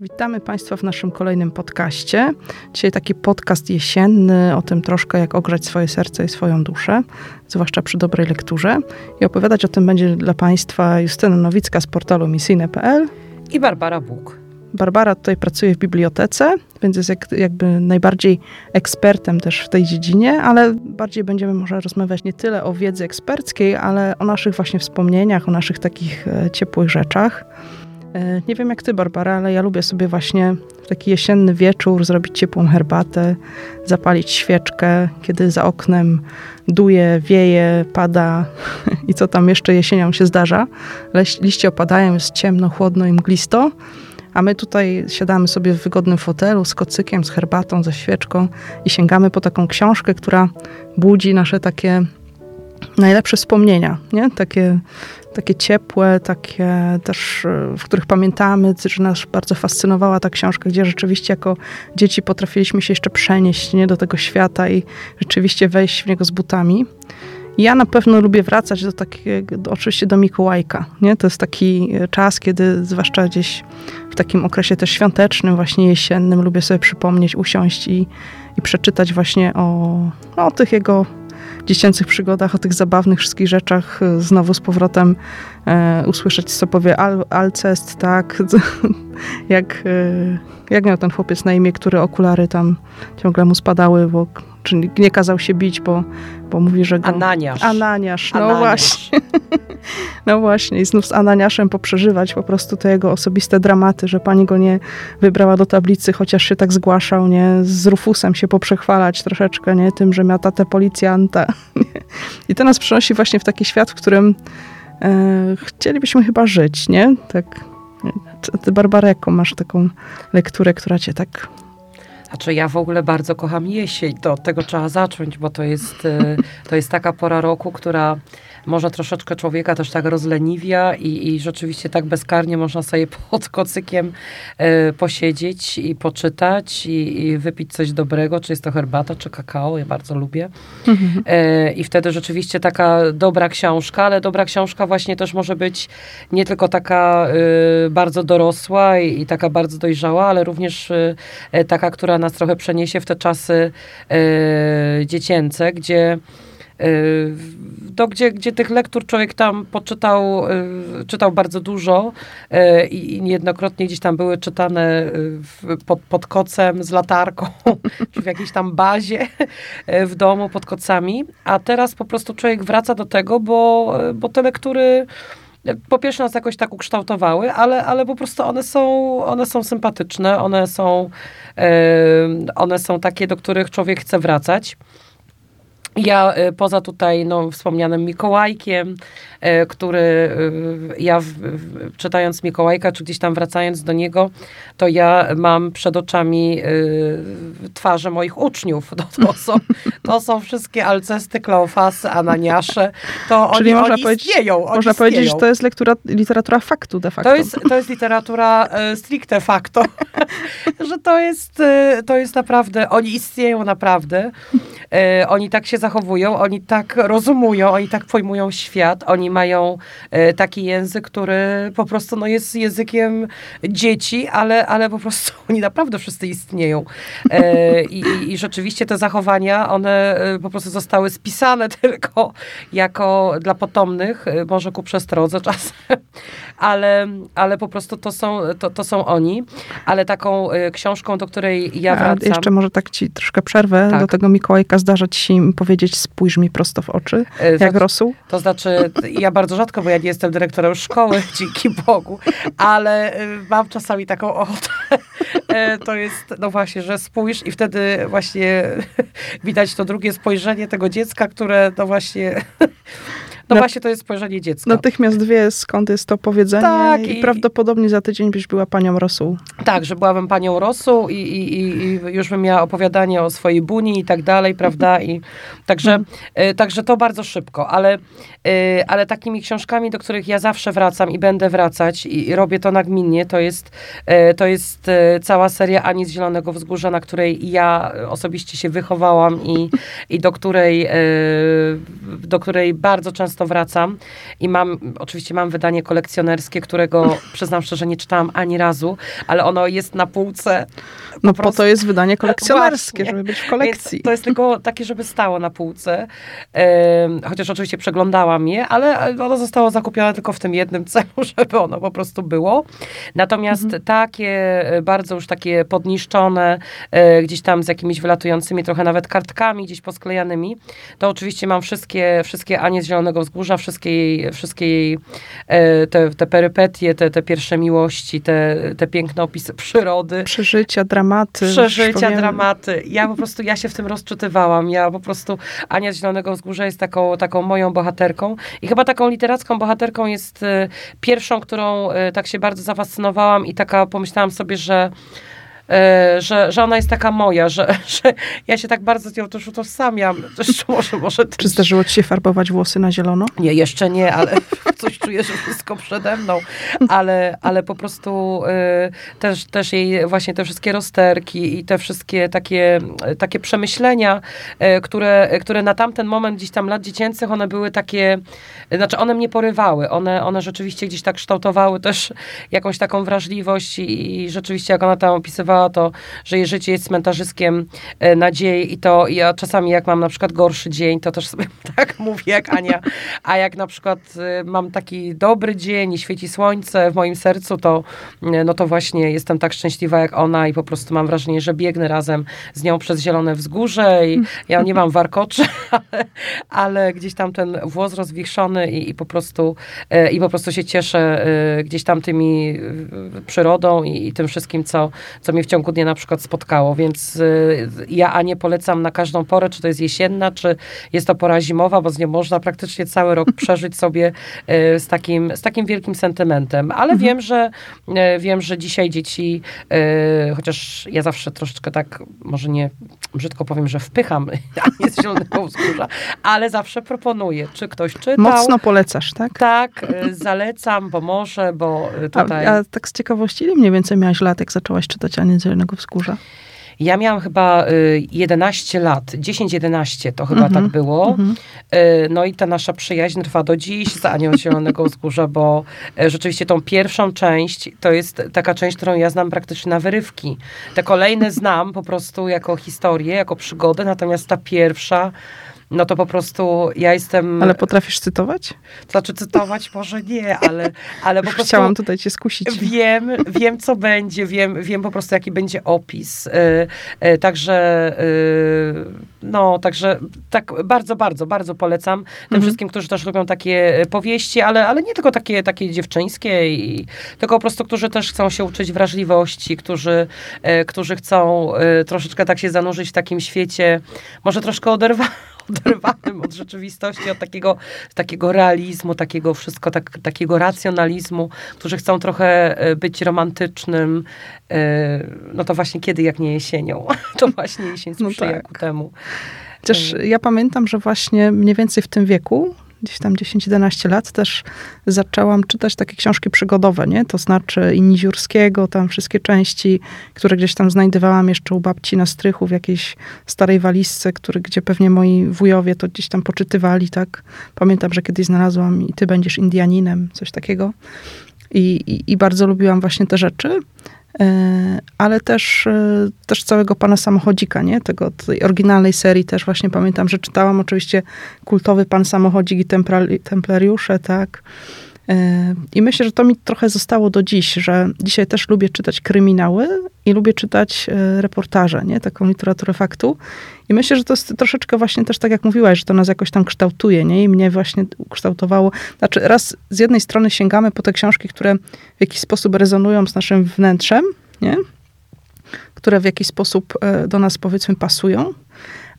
Witamy Państwa w naszym kolejnym podcaście. Dzisiaj taki podcast jesienny o tym troszkę, jak ogrzać swoje serce i swoją duszę, zwłaszcza przy dobrej lekturze. I opowiadać o tym będzie dla Państwa Justyna Nowicka z portalu misyjne.pl i Barbara Bóg. Barbara tutaj pracuje w bibliotece, więc jest jak, jakby najbardziej ekspertem też w tej dziedzinie, ale bardziej będziemy może rozmawiać nie tyle o wiedzy eksperckiej, ale o naszych właśnie wspomnieniach, o naszych takich e, ciepłych rzeczach. E, nie wiem jak ty, Barbara, ale ja lubię sobie właśnie w taki jesienny wieczór zrobić ciepłą herbatę, zapalić świeczkę, kiedy za oknem duje, wieje, pada i co tam jeszcze jesienią się zdarza. Liście opadają, jest ciemno, chłodno i mglisto. A my tutaj siadamy sobie w wygodnym fotelu z kocykiem, z herbatą, ze świeczką i sięgamy po taką książkę, która budzi nasze takie najlepsze wspomnienia, nie? Takie, takie ciepłe, takie też, w których pamiętamy, że nas bardzo fascynowała ta książka, gdzie rzeczywiście jako dzieci potrafiliśmy się jeszcze przenieść nie? do tego świata i rzeczywiście wejść w niego z butami. Ja na pewno lubię wracać do takiego, oczywiście do Mikołajka. Nie? To jest taki czas, kiedy zwłaszcza gdzieś w takim okresie też świątecznym, właśnie jesiennym, lubię sobie przypomnieć, usiąść i, i przeczytać właśnie o, o tych jego dziecięcych przygodach, o tych zabawnych wszystkich rzeczach, e, znowu z powrotem e, usłyszeć, co powie Al Alcest, tak, jak, e, jak miał ten chłopiec na imię, który okulary tam ciągle mu spadały, bo czy nie kazał się bić, bo, bo mówi, że go... Ananiasz. Ananiasz, no Ananiasz. właśnie. no właśnie, i znów z Ananiaszem poprzeżywać po prostu te jego osobiste dramaty, że pani go nie wybrała do tablicy, chociaż się tak zgłaszał, nie? Z Rufusem się poprzechwalać troszeczkę, nie? Tym, że miał tatę policjanta. I to nas przenosi właśnie w taki świat, w którym e, chcielibyśmy chyba żyć, nie? Tak... Ty, Barbara, jaką masz taką lekturę, która cię tak znaczy ja w ogóle bardzo kocham jesień, to od tego trzeba zacząć, bo to jest, e, to jest taka pora roku, która może troszeczkę człowieka też tak rozleniwia i, i rzeczywiście tak bezkarnie można sobie pod kocykiem e, posiedzieć i poczytać i, i, wypić coś dobrego, czy jest to herbata, czy kakao, ja bardzo lubię. E, I wtedy rzeczywiście taka dobra książka, ale dobra książka właśnie też może być nie tylko taka e, bardzo dorosła i, i, taka bardzo dojrzała, ale również taka, która nas trochę przeniesie w te czasy e, dziecięce, gdzie to, gdzie, gdzie tych lektur człowiek tam poczytał, y, czytał bardzo dużo i niejednokrotnie gdzieś tam były czytane pod, pod kocem z latarką, czy w jakiejś tam bazie w domu pod kocami, a teraz po prostu człowiek wraca do tego, bo, bo te lektury po pierwsze nas jakoś tak ukształtowały, ale, ale po prostu one są, one są sympatyczne, one są, one są takie, do których człowiek chce wracać. Ja y, poza tutaj no, wspomnianym Mikołajkiem, y, który y, ja czytając Mikołajka, czy gdzieś tam wracając do niego, to ja mam przed oczami twarze moich uczniów. To, to, są, to są wszystkie Alcesty, Kleofasy, Ananiasze. To Czyli oni, można oni powiedzieć, istnieją. Oni można istnieją. powiedzieć, że to jest lektura, literatura faktu de facto. To jest, to jest literatura stricte facto. że to jest, to jest naprawdę, oni istnieją naprawdę. Oni tak się zachowują, oni tak rozumują, oni tak pojmują świat, oni mają e, taki język, który po prostu no, jest językiem dzieci, ale, ale po prostu oni naprawdę wszyscy istnieją. E, i, I rzeczywiście te zachowania, one e, po prostu zostały spisane tylko jako dla potomnych, może ku przestrodze czasem, ale, ale po prostu to są, to, to są oni. Ale taką książką, do której ja wracam... A jeszcze może tak ci troszkę przerwę. Tak. Do tego Mikołajka zdarza ci się powiedzieć, powiedzieć, spójrz mi prosto w oczy, e, jak znaczy, rosół? To znaczy, ja bardzo rzadko, bo ja nie jestem dyrektorem szkoły, dzięki Bogu, ale e, mam czasami taką ochotę. E, to jest, no właśnie, że spójrz i wtedy właśnie widać to drugie spojrzenie tego dziecka, które no właśnie no właśnie to jest spojrzenie dziecka. Natychmiast wie, skąd jest to powiedzenie tak, i, i, prawdopodobnie za tydzień byś była panią Rosół. Tak, że byłabym panią Rosół i, i, i, już bym miała opowiadanie o swojej buni i tak dalej, prawda? I także, mhm. y, także to bardzo szybko, ale, ale takimi książkami, do których ja zawsze wracam i będę wracać i, robię to nagminnie, to jest, y, to jest cała seria Ani z Zielonego Wzgórza, na której ja osobiście się wychowałam i, i do której do której bardzo często wracam i mam, oczywiście mam wydanie kolekcjonerskie, którego przyznam szczerze nie czytałam ani razu, ale ono jest na półce. Po No prostu. po to jest wydanie kolekcjonerskie, Właśnie. żeby być w kolekcji. Więc to jest tylko takie, żeby stało na półce. Chociaż oczywiście przeglądałam je, ale ono zostało zakupione tylko w tym jednym celu, żeby ono po prostu było. Natomiast Mhm. takie e, bardzo już takie podniszczone, e, gdzieś tam z jakimiś wylatującymi trochę nawet kartkami, gdzieś posklejanymi, to oczywiście mam wszystkie, wszystkie Anie z Zielonego Wzgórza, wszystkie jej, wszystkie jej e, te, te perypetie, te, te pierwsze miłości, te, te piękne opisy przyrody Przeżycia, dramaty. przeżycia, dramaty. Ja po prostu, ja się w tym rozczytywałam. Ja po prostu, Ania z Zielonego Wzgórza jest taką, taką moją bohaterką i chyba taką literacką bohaterką jest e, pierwszą, którą e, tak się bardzo zafascynowałam i taka pomyślałam sobie, że że, że ona jest taka moja, że, że ja się tak bardzo z nią też utożsamiam. Może, może ty Czy zdarzyło ci się farbować włosy na zielono? nie, jeszcze nie, ale coś czuję, że wszystko przede mną. Ale, ale po prostu y, też, też jej właśnie te wszystkie rozterki i te wszystkie takie, takie przemyślenia, y, które, które na tamten moment gdzieś tam lat dziecięcych, one były takie, znaczy one mnie porywały. One, one rzeczywiście gdzieś tak kształtowały też jakąś taką wrażliwość i, i rzeczywiście jak ona tam opisywała to, że jej życie jest cmentarzyskiem e, nadziei i to ja czasami jak mam na przykład gorszy dzień, to też sobie tak mówię jak Ania, a jak na przykład e, mam taki dobry dzień i świeci słońce w moim sercu, to e, no to właśnie jestem tak szczęśliwa jak ona i po prostu mam wrażenie, że biegnę razem z nią przez zielone wzgórze i ja nie mam warkoczy, ale, ale gdzieś tam ten włos rozwichrzony i, i po prostu e, i po prostu się cieszę e, gdzieś tam tymi e, przyrodą i, i tym wszystkim, co, co mnie w ciągu dnia na przykład spotkało, więc ja Anię polecam na każdą porę, czy to jest jesienna, czy jest to pora zimowa, bo z nią można praktycznie cały rok przeżyć sobie z takim, z takim wielkim sentymentem. Ale wiem, że wiem, że dzisiaj dzieci, chociaż ja zawsze troszeczkę tak, może nie brzydko powiem, że wpycham Anię z Zielonego Wzgórza, ale zawsze proponuję, czy ktoś czytał. Mocno polecasz, tak? Tak, y, zalecam, bo może, bo A, tutaj... a tak z ciekawości, ile mniej więcej miałaś lat, jak zaczęłaś czytać Anię Zielonego Wzgórza? Ja miałam chyba y, 11 lat, 10-11 to chyba Mhm, tak było. mhm. Y, no i ta nasza przyjaźń trwa do dziś z Anią Zielonego Wzgórza, bo rzeczywiście tą pierwszą część to jest taka część, którą ja znam praktycznie na wyrywki. Te kolejne znam po prostu jako historię, jako przygodę, natomiast ta pierwsza, no to po prostu ja jestem, Ale potrafisz cytować? znaczy cytować może nie, ale, ale po prostu... chciałam tutaj cię skusić. Wiem, wiem co będzie, wiem, wiem po prostu jaki będzie opis. Y, y, także y, no, także tak bardzo, bardzo, bardzo polecam tym Mhm. wszystkim, którzy też lubią takie powieści, ale, ale nie tylko takie, takie dziewczyńskie, i, tylko po prostu, którzy też chcą się uczyć wrażliwości, którzy, którzy chcą troszeczkę tak się zanurzyć w takim świecie, może troszkę oderwa, oderwanym od rzeczywistości, od takiego, takiego realizmu, takiego wszystko, tak, takiego racjonalizmu, którzy chcą trochę e, być romantycznym, e, no to właśnie kiedy, jak nie jesienią. To właśnie jesień No sprzyja tak. ku temu. Chociaż ja pamiętam, że właśnie mniej więcej w tym wieku, gdzieś tam 10-11 lat, też zaczęłam czytać takie książki przygodowe, nie? To znaczy i Niziurskiego, tam wszystkie części, które gdzieś tam znajdowałam jeszcze u babci na strychu w jakiejś starej walizce, który, gdzie pewnie moi wujowie to gdzieś tam poczytywali, tak? Pamiętam, że kiedyś znalazłam i ty będziesz Indianinem, coś takiego. I, i, i bardzo lubiłam właśnie te rzeczy. E, ale też, e, też całego pana samochodzika, nie? Tego, tej oryginalnej serii też właśnie pamiętam, że czytałam oczywiście kultowy pan samochodzik i templari- templariusze, tak? E, I myślę, że to mi trochę zostało do dziś, że dzisiaj też lubię czytać kryminały i lubię czytać e, reportaże, nie? Taką literaturę faktu. I myślę, że to jest troszeczkę właśnie też tak, jak mówiłaś, że to nas jakoś tam kształtuje, nie? I mnie właśnie ukształtowało. Znaczy, raz z jednej strony sięgamy po te książki, które w jakiś sposób rezonują z naszym wnętrzem, nie? Które w jakiś sposób e, do nas, powiedzmy, pasują.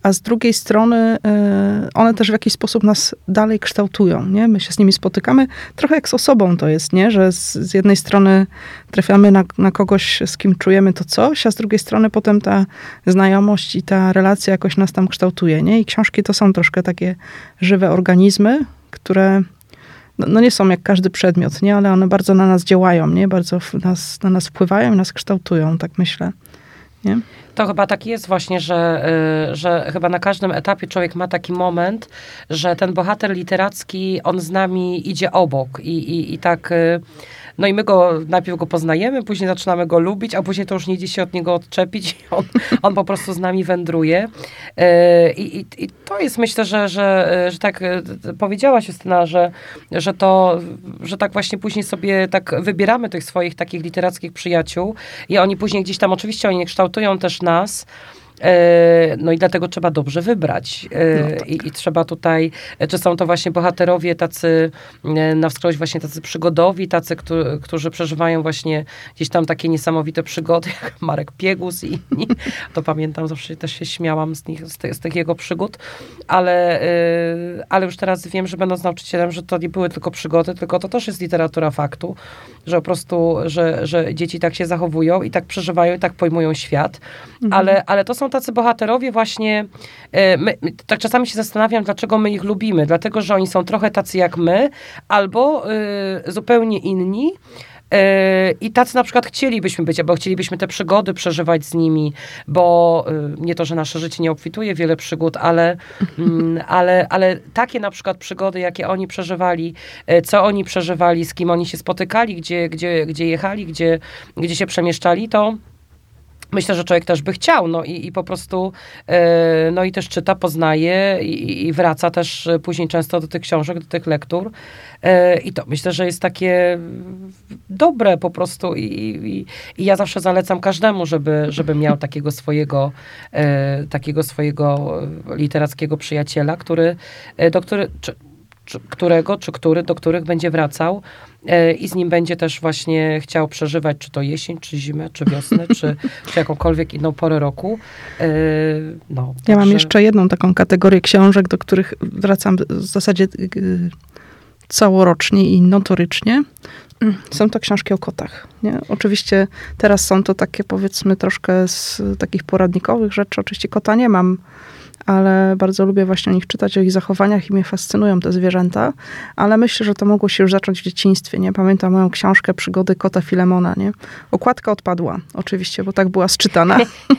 A z drugiej strony e, one też w jakiś sposób nas dalej kształtują, nie? My się z nimi spotykamy. Trochę jak z osobą to jest, nie? Że z, z jednej strony trafiamy na, na kogoś, z kim czujemy to coś, a z drugiej strony potem ta znajomość i ta relacja jakoś nas tam kształtuje, nie? I książki to są troszkę takie żywe organizmy, które no, no nie są jak każdy przedmiot, nie? Ale one bardzo na nas działają, nie? Bardzo nas, na nas wpływają i nas kształtują, tak myślę. Nie? To chyba tak jest właśnie, że, y, że chyba na każdym etapie człowiek ma taki moment, że ten bohater literacki, on z nami idzie obok i, i, i tak... No i my go, najpierw go poznajemy, później zaczynamy go lubić, a później to już nie idzie się od niego odczepić. On, on po prostu z nami wędruje. Y, I, i, I, to jest, myślę, że, że, że tak powiedziałaś, Justyna, że, że to, że tak właśnie później sobie tak wybieramy tych swoich takich literackich przyjaciół i oni później gdzieś tam, oczywiście oni kształtują też nas, E, no i dlatego trzeba dobrze wybrać. E, no tak. I, I, trzeba tutaj, czy są to właśnie bohaterowie tacy e, na wskroś właśnie tacy przygodowi, tacy, którzy, którzy przeżywają właśnie gdzieś tam takie niesamowite przygody, jak Marek Piegus i inni. To pamiętam, zawsze też się śmiałam z, nich, z, tych, z tych jego przygód, ale, ale już teraz wiem, że będąc nauczycielem, że to nie były tylko przygody, tylko to też jest literatura faktu, że po prostu, że, że dzieci tak się zachowują i tak przeżywają i tak pojmują świat, mhm. ale, ale to są tacy bohaterowie właśnie, e, my, tak czasami się zastanawiam, dlaczego my ich lubimy. Dlatego, że oni są trochę tacy jak my, albo y, zupełnie inni. E, I tacy na przykład chcielibyśmy być, bo chcielibyśmy te przygody przeżywać z nimi, bo nie to, że nasze życie nie obfituje wiele przygód, ale, mm, ale, ale takie na przykład przygody, jakie oni przeżywali, co oni przeżywali, z kim oni się spotykali, gdzie, gdzie, gdzie jechali, gdzie, gdzie się przemieszczali, to myślę, że człowiek też by chciał, no i, i po prostu, e, no i też czyta, poznaje i, i, wraca też później często do tych książek, do tych lektur. E, I to myślę, że jest takie dobre po prostu i, i, i ja zawsze zalecam każdemu, żeby, żeby miał takiego swojego, e, takiego swojego literackiego przyjaciela, który, do który, czy, czy, którego czy który, do których będzie wracał e, i z nim będzie też właśnie chciał przeżywać, czy to jesień, czy zimę, czy wiosnę, czy, czy jakąkolwiek inną porę roku. E, no, ja mam jeszcze jedną taką kategorię książek, do których wracam w zasadzie y, całorocznie i notorycznie. Są to książki o kotach. Nie? Oczywiście teraz są to takie powiedzmy troszkę z takich poradnikowych rzeczy. Oczywiście kota nie mam ale bardzo lubię właśnie o nich czytać, o ich zachowaniach i mnie fascynują te zwierzęta, ale myślę, że to mogło się już zacząć w dzieciństwie, nie? Pamiętam moją książkę Przygody kota Filemona, nie? Okładka odpadła, oczywiście, bo tak była sczytana,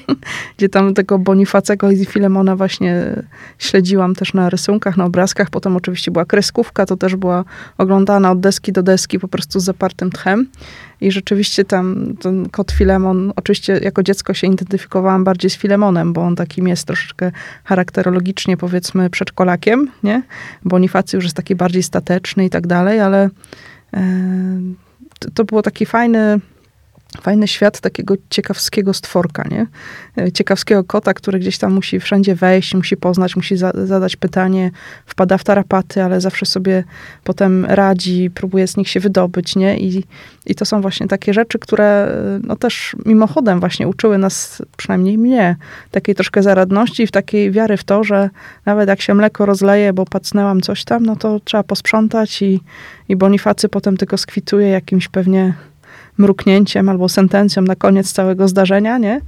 gdzie tam tego Bonifacego i Filemona właśnie śledziłam też na rysunkach, na obrazkach, potem oczywiście była kreskówka, to też była oglądana od deski do deski po prostu z zapartym tchem i rzeczywiście tam ten kot Filemon, oczywiście jako dziecko się identyfikowałam bardziej z Filemonem, bo on takim jest troszeczkę charakterologicznie, powiedzmy, przedszkolakiem, nie? Bonifacy już jest taki bardziej stateczny i tak dalej, ale e, to było taki fajny fajny świat takiego ciekawskiego stworka, nie? E, ciekawskiego kota, który gdzieś tam musi wszędzie wejść, musi poznać, musi za zadać pytanie, wpada w tarapaty, ale zawsze sobie potem radzi, próbuje z nich się wydobyć, nie? I, i to są właśnie takie rzeczy, które e, no też mimochodem właśnie uczyły nas, przynajmniej mnie, takiej troszkę zaradności i w takiej wiary w to, że nawet jak się mleko rozleje, bo pacnęłam coś tam, no to trzeba posprzątać i, i Bonifacy potem tylko skwituje jakimś pewnie mruknięciem albo sentencją na koniec całego zdarzenia, nie?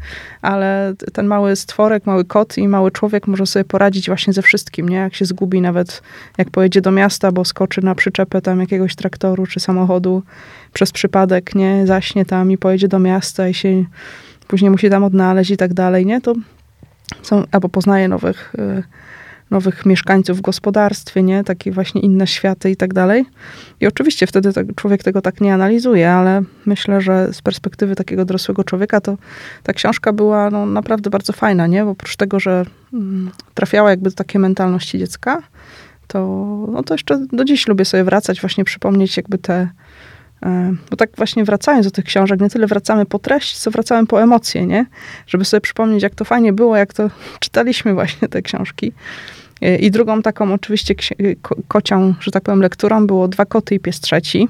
Ale ten mały stworek, mały kot i mały człowiek może sobie poradzić właśnie ze wszystkim, nie? Jak się zgubi, nawet jak pojedzie do miasta, bo skoczy na przyczepę tam jakiegoś traktoru czy samochodu przez przypadek, nie? Zaśnie tam i pojedzie do miasta i się później musi tam odnaleźć i tak dalej, nie? To są, albo poznaje nowych y, nowych mieszkańców w gospodarstwie, nie? Takie właśnie inne światy i tak dalej. I oczywiście wtedy tak, człowiek tego tak nie analizuje, ale myślę, że z perspektywy takiego dorosłego człowieka to ta książka była no, naprawdę bardzo fajna, nie? Bo oprócz tego, że mm, trafiała jakby do takiej mentalności dziecka, to, no to jeszcze do dziś lubię sobie wracać, właśnie przypomnieć jakby te e, bo tak właśnie wracając do tych książek, nie tyle wracamy po treść, co wracamy po emocje, nie? Żeby sobie przypomnieć, jak to fajnie było, jak to czytaliśmy właśnie te książki. I drugą taką oczywiście kocią, że tak powiem, lekturą było Dwa koty i pies trzeci.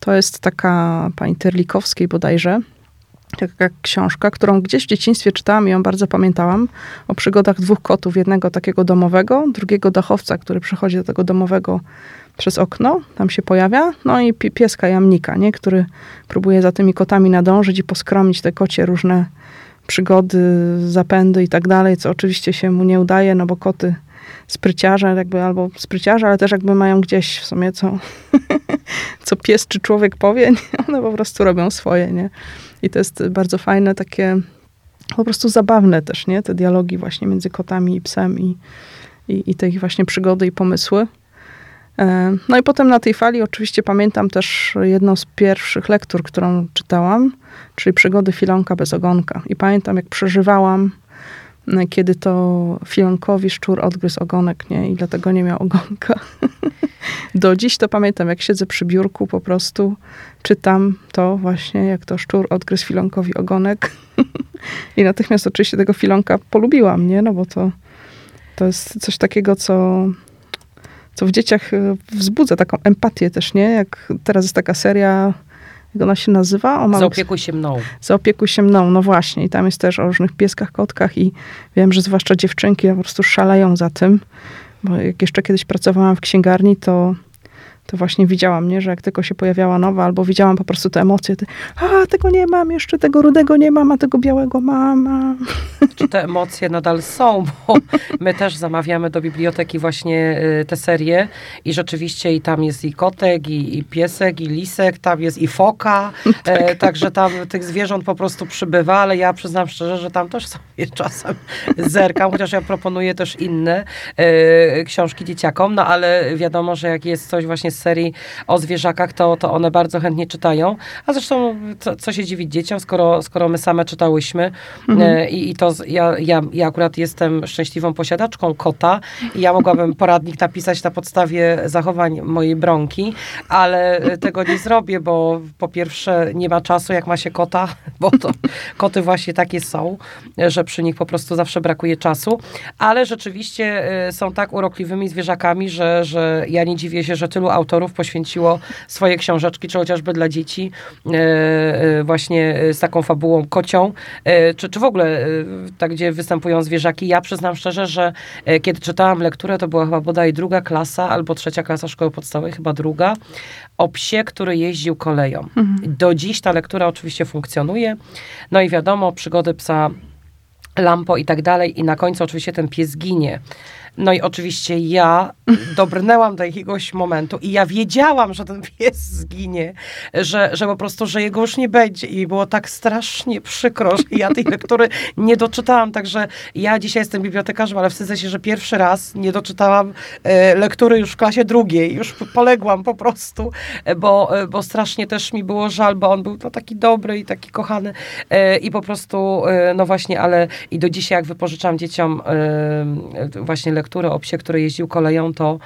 To jest taka pani Terlikowskiej bodajże, taka książka, którą gdzieś w dzieciństwie czytałam i ją bardzo pamiętałam, o przygodach dwóch kotów, jednego takiego domowego, drugiego dachowca, który przychodzi do tego domowego przez okno, tam się pojawia, no i pieska jamnika, nie? który próbuje za tymi kotami nadążyć i poskromić te kocie różne przygody, zapędy i tak dalej, co oczywiście się mu nie udaje, no bo koty spryciarze, jakby albo spryciarze, ale też jakby mają gdzieś w sumie co, co pies czy człowiek powie, nie? one po prostu robią swoje, nie? I to jest bardzo fajne takie po prostu zabawne też, nie? Te dialogi właśnie między kotami i psem i, i, i te ich właśnie przygody i pomysły. E, no i potem na tej fali oczywiście pamiętam też jedną z pierwszych lektur, którą czytałam, czyli Przygody Filonka bez ogonka. I pamiętam, jak przeżywałam, kiedy to Filonkowi szczur odgryzł ogonek, nie? I dlatego nie miał ogonka. Do dziś to pamiętam, jak siedzę przy biurku, po prostu czytam to właśnie, jak to szczur odgryzł Filonkowi ogonek. I natychmiast oczywiście tego Filonka polubiłam, nie? No bo to, to jest coś takiego, co co w dzieciach e, wzbudza taką empatię też, nie? Jak teraz jest taka seria, jak ona się nazywa? O Zaopiekuj się mną. Zaopiekuj się mną, no właśnie. I tam jest też o różnych pieskach, kotkach i wiem, że zwłaszcza dziewczynki po prostu szaleją za tym. Bo jak jeszcze kiedyś pracowałam w księgarni, to to właśnie widziałam, nie, że jak tylko się pojawiała nowa, albo widziałam po prostu te emocje, te, a tego nie mam, jeszcze tego rudego nie mam, a tego białego mam. A... Czy te emocje nadal są, bo my też zamawiamy do biblioteki właśnie y, te serie i rzeczywiście i tam jest i kotek, i, i piesek, i lisek, tam jest i foka, tak. e, także tam tych zwierząt po prostu przybywa, ale ja przyznam szczerze, że tam też sobie czasem zerkam, chociaż ja proponuję też inne e, książki dzieciakom, no ale wiadomo, że jak jest coś właśnie z serii o zwierzakach, to, to one bardzo chętnie czytają. A zresztą co, co się dziwić dzieciom, skoro, skoro my same czytałyśmy. Mhm. E, I, I to ja, ja, ja akurat jestem szczęśliwą posiadaczką kota i ja mogłabym poradnik napisać na podstawie zachowań mojej bronki, ale tego nie zrobię, bo po pierwsze nie ma czasu, jak ma się kota, bo to koty właśnie takie są, że przy nich po prostu zawsze brakuje czasu, ale rzeczywiście e, są tak urokliwymi zwierzakami, że, że ja nie dziwię się, że tylu autorów poświęciło swoje książeczki, czy chociażby dla dzieci, e, e, właśnie z taką fabułą kocią, e, czy, czy w ogóle tak, gdzie występują zwierzaki. Ja przyznam szczerze, że kiedy czytałam lekturę, to była chyba bodaj druga klasa albo trzecia klasa szkoły podstawowej, chyba druga, o psie, który jeździł koleją. Mhm. Do dziś ta lektura oczywiście funkcjonuje. No i wiadomo, przygody psa Lampo i tak dalej. I na końcu oczywiście ten pies ginie. No i oczywiście ja dobrnęłam do jakiegoś momentu i ja wiedziałam, że ten pies zginie, że, że po prostu, że jego już nie będzie. I było tak strasznie przykro, że ja tej lektury nie doczytałam, także ja dzisiaj jestem bibliotekarzem, ale wstydzę się, że pierwszy raz nie doczytałam e, lektury już w klasie drugiej, już poległam po prostu, e, bo, e, bo strasznie też mi było żal, bo on był no, taki dobry i taki kochany. I po prostu, no właśnie, ale i do dzisiaj jak wypożyczam dzieciom właśnie lekturę o psie, który jeździł koleją, to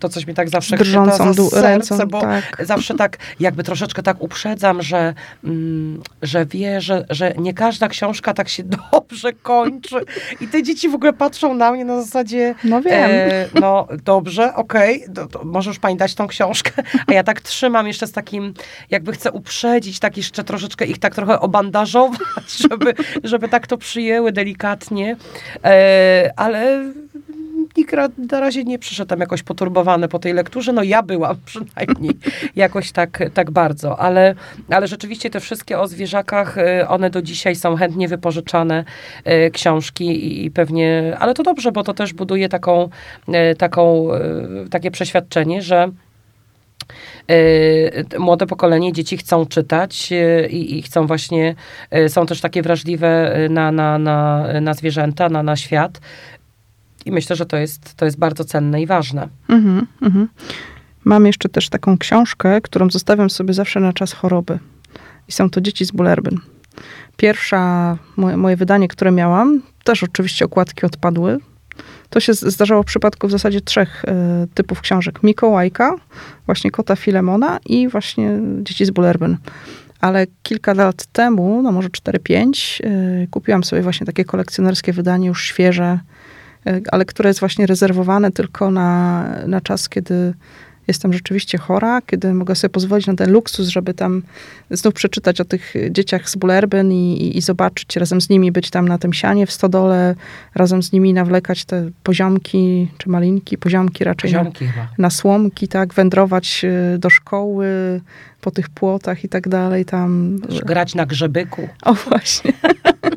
to coś mi tak zawsze Drżącą za serce, bo tak. zawsze tak jakby troszeczkę tak uprzedzam, że, mm, że wie, że, że nie każda książka tak się dobrze kończy. I te dzieci w ogóle patrzą na mnie na zasadzie no wiem. E, no dobrze, okej, okay, możesz pani dać tą książkę. A ja tak trzymam jeszcze z takim, jakby chcę uprzedzić, tak jeszcze troszeczkę ich tak trochę obandażować, żeby, żeby tak to przyjęły delikatnie. E, ale nikt na razie nie przyszedł tam jakoś poturbowany po tej lekturze. No ja byłam przynajmniej jakoś tak, tak bardzo, ale, ale rzeczywiście te wszystkie o zwierzakach, y, one do dzisiaj są chętnie wypożyczane y, książki i pewnie, ale to dobrze, bo to też buduje taką, y, taką takie przeświadczenie, że młode pokolenie dzieci chcą czytać i, i, chcą właśnie, są też takie wrażliwe na, na, na, na zwierzęta, na, na świat, i myślę, że to jest, to jest bardzo cenne i ważne. Mhm, mhm. Mam jeszcze też taką książkę, którą zostawiam sobie zawsze na czas choroby. I są to Dzieci z Bulerbyn. Pierwsza, moje, moje wydanie, które miałam, też oczywiście okładki odpadły. To się zdarzało w przypadku w zasadzie trzech y, typów książek. Mikołajka, właśnie Kota Filemona i właśnie Dzieci z Bulerbyn. Ale kilka lat temu, no może 4-5, y, kupiłam sobie właśnie takie kolekcjonerskie wydanie, już świeże, E, ale które jest właśnie rezerwowane tylko na, na czas, kiedy jestem rzeczywiście chora, kiedy mogę sobie pozwolić na ten luksus, żeby tam znów przeczytać o tych dzieciach z Bullerbyn i, i, i, zobaczyć razem z nimi, być tam na tym sianie w stodole, razem z nimi nawlekać te poziomki, czy malinki, poziomki raczej poziomki na, na, słomki, tak, wędrować e, do szkoły po tych płotach i tak dalej, tam... Grać na grzebyku. O, właśnie.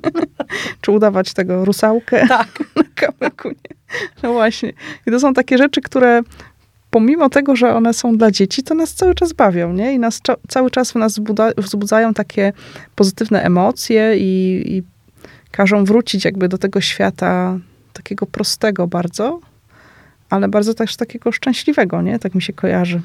czy udawać tego rusałkę tak. na kamyku. Nie? No właśnie. I to są takie rzeczy, które pomimo tego, że one są dla dzieci, to nas cały czas bawią, nie? I nas cały czas w nas wzbudzają takie pozytywne emocje i, i każą wrócić jakby do tego świata takiego prostego bardzo, ale bardzo też takiego szczęśliwego, nie? Tak mi się kojarzy.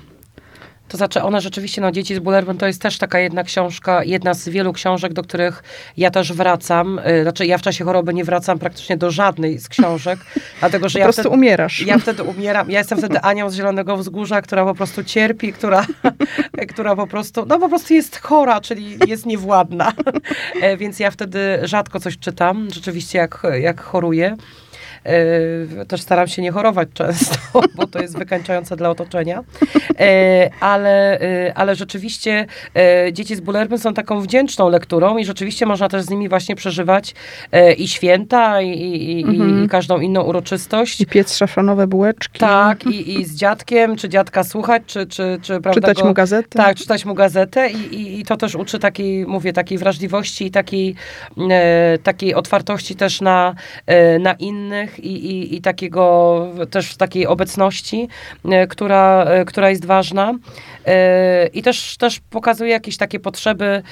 To znaczy, one rzeczywiście, no Dzieci z Bullerbyn to jest też taka jedna książka, jedna z wielu książek, do których ja też wracam. Y, znaczy, ja w czasie choroby nie wracam praktycznie do żadnej z książek, dlatego, że po ja prostu wtedy, umierasz. Ja wtedy umieram. Ja jestem wtedy Anią z Zielonego Wzgórza, która po prostu cierpi, która, która po prostu, no po prostu jest chora, czyli jest niewładna. E, więc ja wtedy rzadko coś czytam, rzeczywiście jak, jak choruję. E, też staram się nie chorować często, bo to jest wykańczające dla otoczenia. E, ale, e, ale rzeczywiście Dzieci z Bullerbyn są taką wdzięczną lekturą i rzeczywiście można też z nimi właśnie przeżywać i święta, i, i, mhm. i każdą inną uroczystość. I piec szafranowe bułeczki. Tak, i, i z dziadkiem, czy dziadka słuchać, czy, czy, czy prawda, czytać go, mu gazetę. Tak, czytać mu gazetę i, i, i to też uczy takiej, mówię, takiej wrażliwości i takiej, e, takiej otwartości też na, e, na innych i, i, i takiego też takiej obecności, e, która, e, która jest ważna. E, I też, też pokazuje jakieś takie potrzeby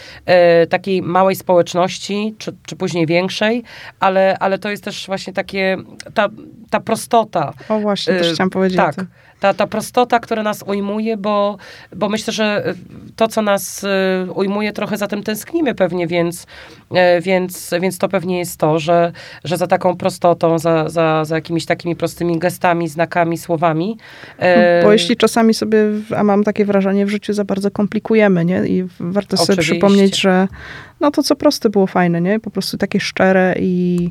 takiej małej społeczności, czy, czy później większej, ale, ale to jest też właśnie takie, ta, ta prostota. O właśnie, też chciałam powiedzieć. Tak ta, ta prostota, która nas ujmuje, bo, bo myślę, że to, co nas y, ujmuje, trochę za tym tęsknimy pewnie, więc, e, więc, więc to pewnie jest to, że, że za taką prostotą, za, za, za jakimiś takimi prostymi gestami, znakami, słowami. E, bo jeśli czasami sobie, a mam takie wrażenie, w życiu za bardzo komplikujemy, nie? I warto sobie Oczywiście. przypomnieć, że no to co proste było fajne, nie? Po prostu takie szczere i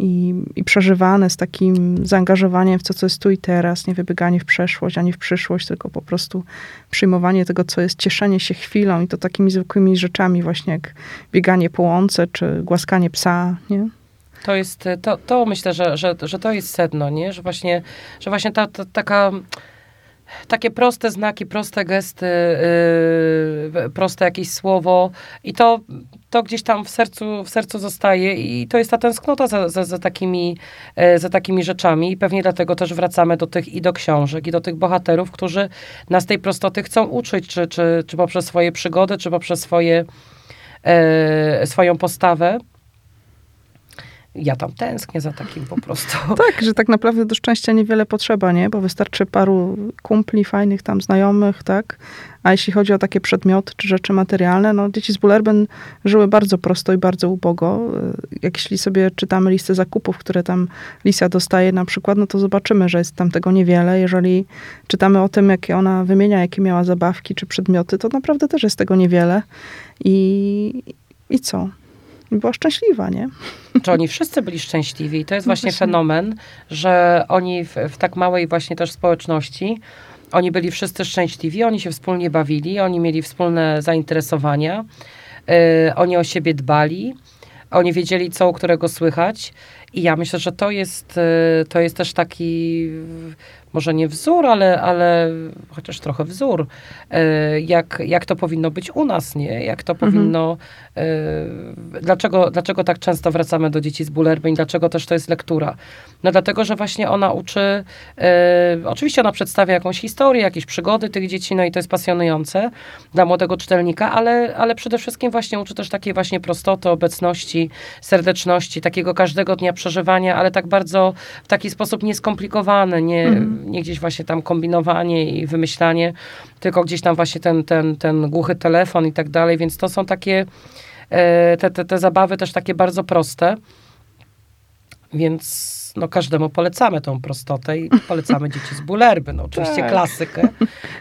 i, i przeżywane z takim zaangażowaniem w to, co jest tu i teraz, nie wybieganie w przeszłość ani w przyszłość, tylko po prostu przyjmowanie tego, co jest, cieszenie się chwilą i to takimi zwykłymi rzeczami, właśnie jak bieganie po łące czy głaskanie psa, nie? To jest, to, to myślę, że, że, że to jest sedno, nie? Że właśnie, że właśnie ta, ta taka takie proste znaki, proste gesty, yy, proste jakieś słowo i to, to gdzieś tam w sercu, w sercu zostaje i to jest ta tęsknota za, za, za, takimi, yy, za takimi rzeczami. I pewnie dlatego też wracamy do tych i do książek i do tych bohaterów, którzy nas tej prostoty chcą uczyć, czy, czy, czy poprzez swoje przygody, czy poprzez swoje, yy, swoją postawę ja tam tęsknię za takim po prostu. Tak, że tak naprawdę do szczęścia niewiele potrzeba, nie? Bo wystarczy paru kumpli, fajnych tam znajomych, tak? A jeśli chodzi o takie przedmioty czy rzeczy materialne, no dzieci z Bullerben żyły bardzo prosto i bardzo ubogo. Jak jeśli sobie czytamy listę zakupów, które tam Lisa dostaje na przykład, no to zobaczymy, że jest tam tego niewiele. Jeżeli czytamy o tym, jakie ona wymienia, jakie miała zabawki czy przedmioty, to naprawdę też jest tego niewiele. I, i co? Była szczęśliwa, nie? Czy oni wszyscy byli szczęśliwi? I to jest no właśnie, właśnie fenomen, że oni w, w tak małej właśnie też społeczności, oni byli wszyscy szczęśliwi, oni się wspólnie bawili, oni mieli wspólne zainteresowania, yy, oni o siebie dbali, oni wiedzieli, co u którego słychać. I ja myślę, że to jest, yy, to jest też taki może nie wzór, ale, ale chociaż trochę wzór, e, jak, jak to powinno być u nas, nie? Jak to mhm. powinno, e, dlaczego, dlaczego tak często wracamy do dzieci z Bullerbyn, dlaczego też to jest lektura? No dlatego, że właśnie ona uczy, e, oczywiście ona przedstawia jakąś historię, jakieś przygody tych dzieci, no i to jest pasjonujące dla młodego czytelnika, ale, ale przede wszystkim właśnie uczy też takiej właśnie prostoty, obecności, serdeczności, takiego każdego dnia przeżywania, ale tak bardzo w taki sposób nieskomplikowany, nie, mhm nie gdzieś właśnie tam kombinowanie i wymyślanie, tylko gdzieś tam właśnie ten, ten, ten głuchy telefon i tak dalej, więc to są takie, e, te, te, te zabawy też takie bardzo proste, więc no każdemu polecamy tą prostotę i polecamy Dzieci z Bulerby, no oczywiście tak. klasykę,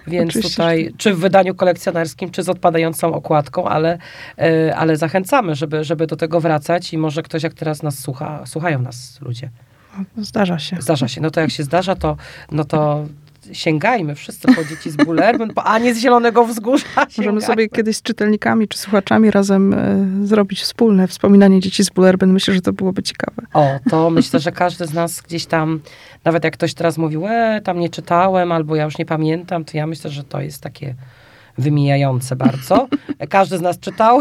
więc oczywiście. tutaj czy w wydaniu kolekcjonerskim, czy z odpadającą okładką, ale, e, ale zachęcamy, żeby, żeby do tego wracać i może ktoś jak teraz nas słucha, słuchają nas ludzie, Zdarza się. Zdarza się. No to jak się zdarza, to, no to sięgajmy wszyscy po dzieci z Bullerbyn, a nie z Zielonego Wzgórza. Możemy sobie kiedyś z czytelnikami czy słuchaczami razem y, zrobić wspólne wspominanie dzieci z Bullerbyn. Myślę, że to byłoby ciekawe. O, to myślę, że każdy z nas gdzieś tam, nawet jak ktoś teraz mówił, e, tam nie czytałem, albo ja już nie pamiętam, to ja myślę, że to jest takie wymijające bardzo. Każdy z nas czytał,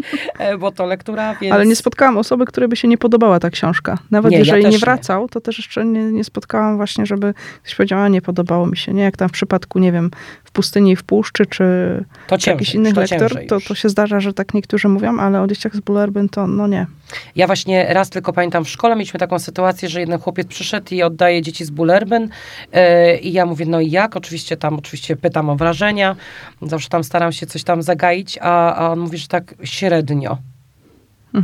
bo to lektura, więc... Ale nie spotkałam osoby, której by się nie podobała ta książka. Nawet Nie, ja jeżeli też nie nie. wracał, to też jeszcze nie, nie spotkałam właśnie, żeby ktoś powiedział, a nie podobało mi się. Nie, jak tam w przypadku, nie wiem, w pustyni i w puszczy, czy, to czy jakichś innych to lektor, to, to się zdarza, że tak niektórzy mówią, ale o dzieciach z Bullerbyn to no nie. Ja właśnie raz tylko pamiętam w szkole mieliśmy taką sytuację, że jeden chłopiec przyszedł i oddaje dzieci z Bullerbyn e, i ja mówię, no i jak? Oczywiście tam oczywiście pytam o wrażenia, zawsze tam staram się coś tam zagaić, a, a on mówi, że tak średnio.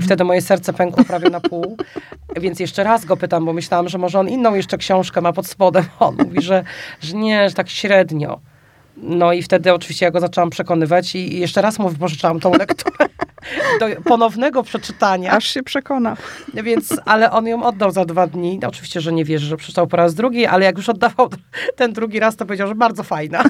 Wtedy moje serce pękło prawie na pół, więc jeszcze raz go pytam, bo myślałam, że może on inną jeszcze książkę ma pod spodem. On mówi, że, że nie, że tak średnio. No i wtedy oczywiście ja go zaczęłam przekonywać i, i jeszcze raz mu wypożyczałam tą lekturę do ponownego przeczytania. Aż się przekona. Więc, ale on ją oddał za dwa dni. No, oczywiście, że nie wierzy, że przeczytał po raz drugi, ale jak już oddawał ten drugi raz, to powiedział, że bardzo fajna.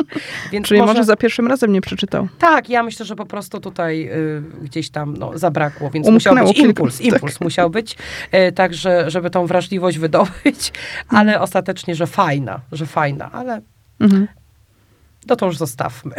Więc Czyli może... za pierwszym razem nie przeczytał. Tak, ja myślę, że po prostu tutaj y, gdzieś tam no, zabrakło, więc Umknęło musiał być impuls. Impuls musiał być, y, tak, że, żeby tą wrażliwość wydobyć, ale ostatecznie, że fajna, że fajna, ale Mhm. no to już zostawmy.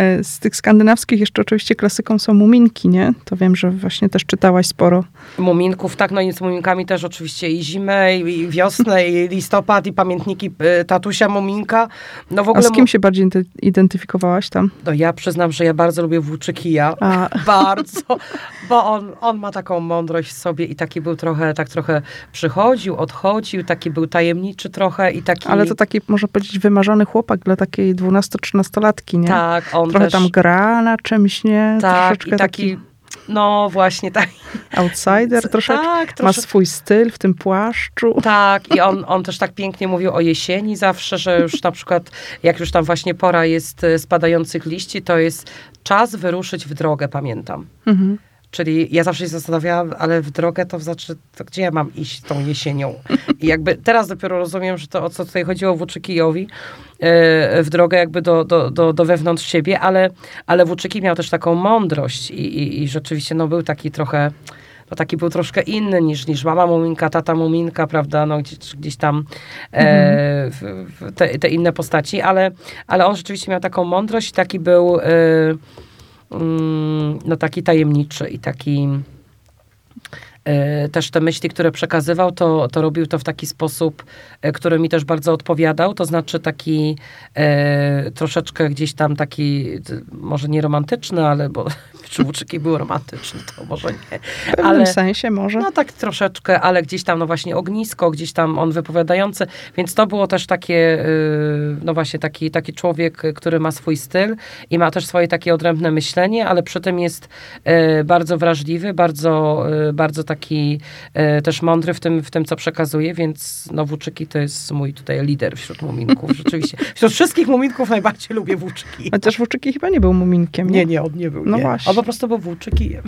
E, Z tych skandynawskich jeszcze oczywiście klasyką są muminki, nie? To wiem, że właśnie też czytałaś sporo. Muminków, tak, no i z muminkami też oczywiście i zimę, i, wiosnę, i listopad, i pamiętniki y, tatusia Muminka. No w A ogóle z kim się bardziej identy- identyfikowałaś tam? No ja przyznam, że ja bardzo lubię Włóczykija. A, Bardzo, bo on, on ma taką mądrość w sobie i taki był trochę, tak trochę przychodził, odchodził, taki był tajemniczy trochę i taki... ale to taki, można powiedzieć, wymarzony chłopak dla takiej 12-13-latki, nie? Tak, on Trochę też... tam gra na czymś, nie? tak, Troszeczkę i taki... No właśnie, tak. outsider, troszeczkę. Tak, Ma trosze, swój styl w tym płaszczu. tak, i on, on też tak pięknie mówił o jesieni zawsze, że już na przykład, jak już tam właśnie pora jest e, spadających liści, to jest czas wyruszyć w drogę, pamiętam. Mhm. Czyli ja zawsze się zastanawiałam, ale w drogę to znaczy, to gdzie ja mam iść tą jesienią? I jakby teraz dopiero rozumiem, że to o co tutaj chodziło Włóczykijowi, e, w drogę jakby do, do, do, do wewnątrz siebie, ale, ale Włóczyki miał też taką mądrość i, i, i rzeczywiście no, był taki trochę, no taki był troszkę inny niż, niż mama Muminka, tata Muminka, prawda, no gdzieś, gdzieś tam e, w te, te inne postaci, ale, ale on rzeczywiście miał taką mądrość i taki był... E, no taki tajemniczy i taki e, też te myśli, które przekazywał, to, to robił to w taki sposób, e, który mi też bardzo odpowiadał, to znaczy taki e, troszeczkę gdzieś tam taki, może nie romantyczny, ale bo czy Łuczyki był romantyczny, to może nie. W pewnym Ale, sensie może. no tak troszeczkę, ale gdzieś tam no właśnie ognisko, gdzieś tam on wypowiadający, więc to było też takie, y, no właśnie taki, taki człowiek, który ma swój styl i ma też swoje takie odrębne myślenie, ale przy tym jest y, bardzo wrażliwy, bardzo, y, bardzo taki też mądry w tym, w tym, co przekazuje, więc no Włóczyki to jest mój tutaj lider wśród muminków, rzeczywiście. Wśród wszystkich muminków najbardziej lubię Włóczyki. Chociaż Włóczyki chyba nie był muminkiem, nie? Nie, nie, on nie był. No nie. właśnie. Po prostu był Włóczykijem.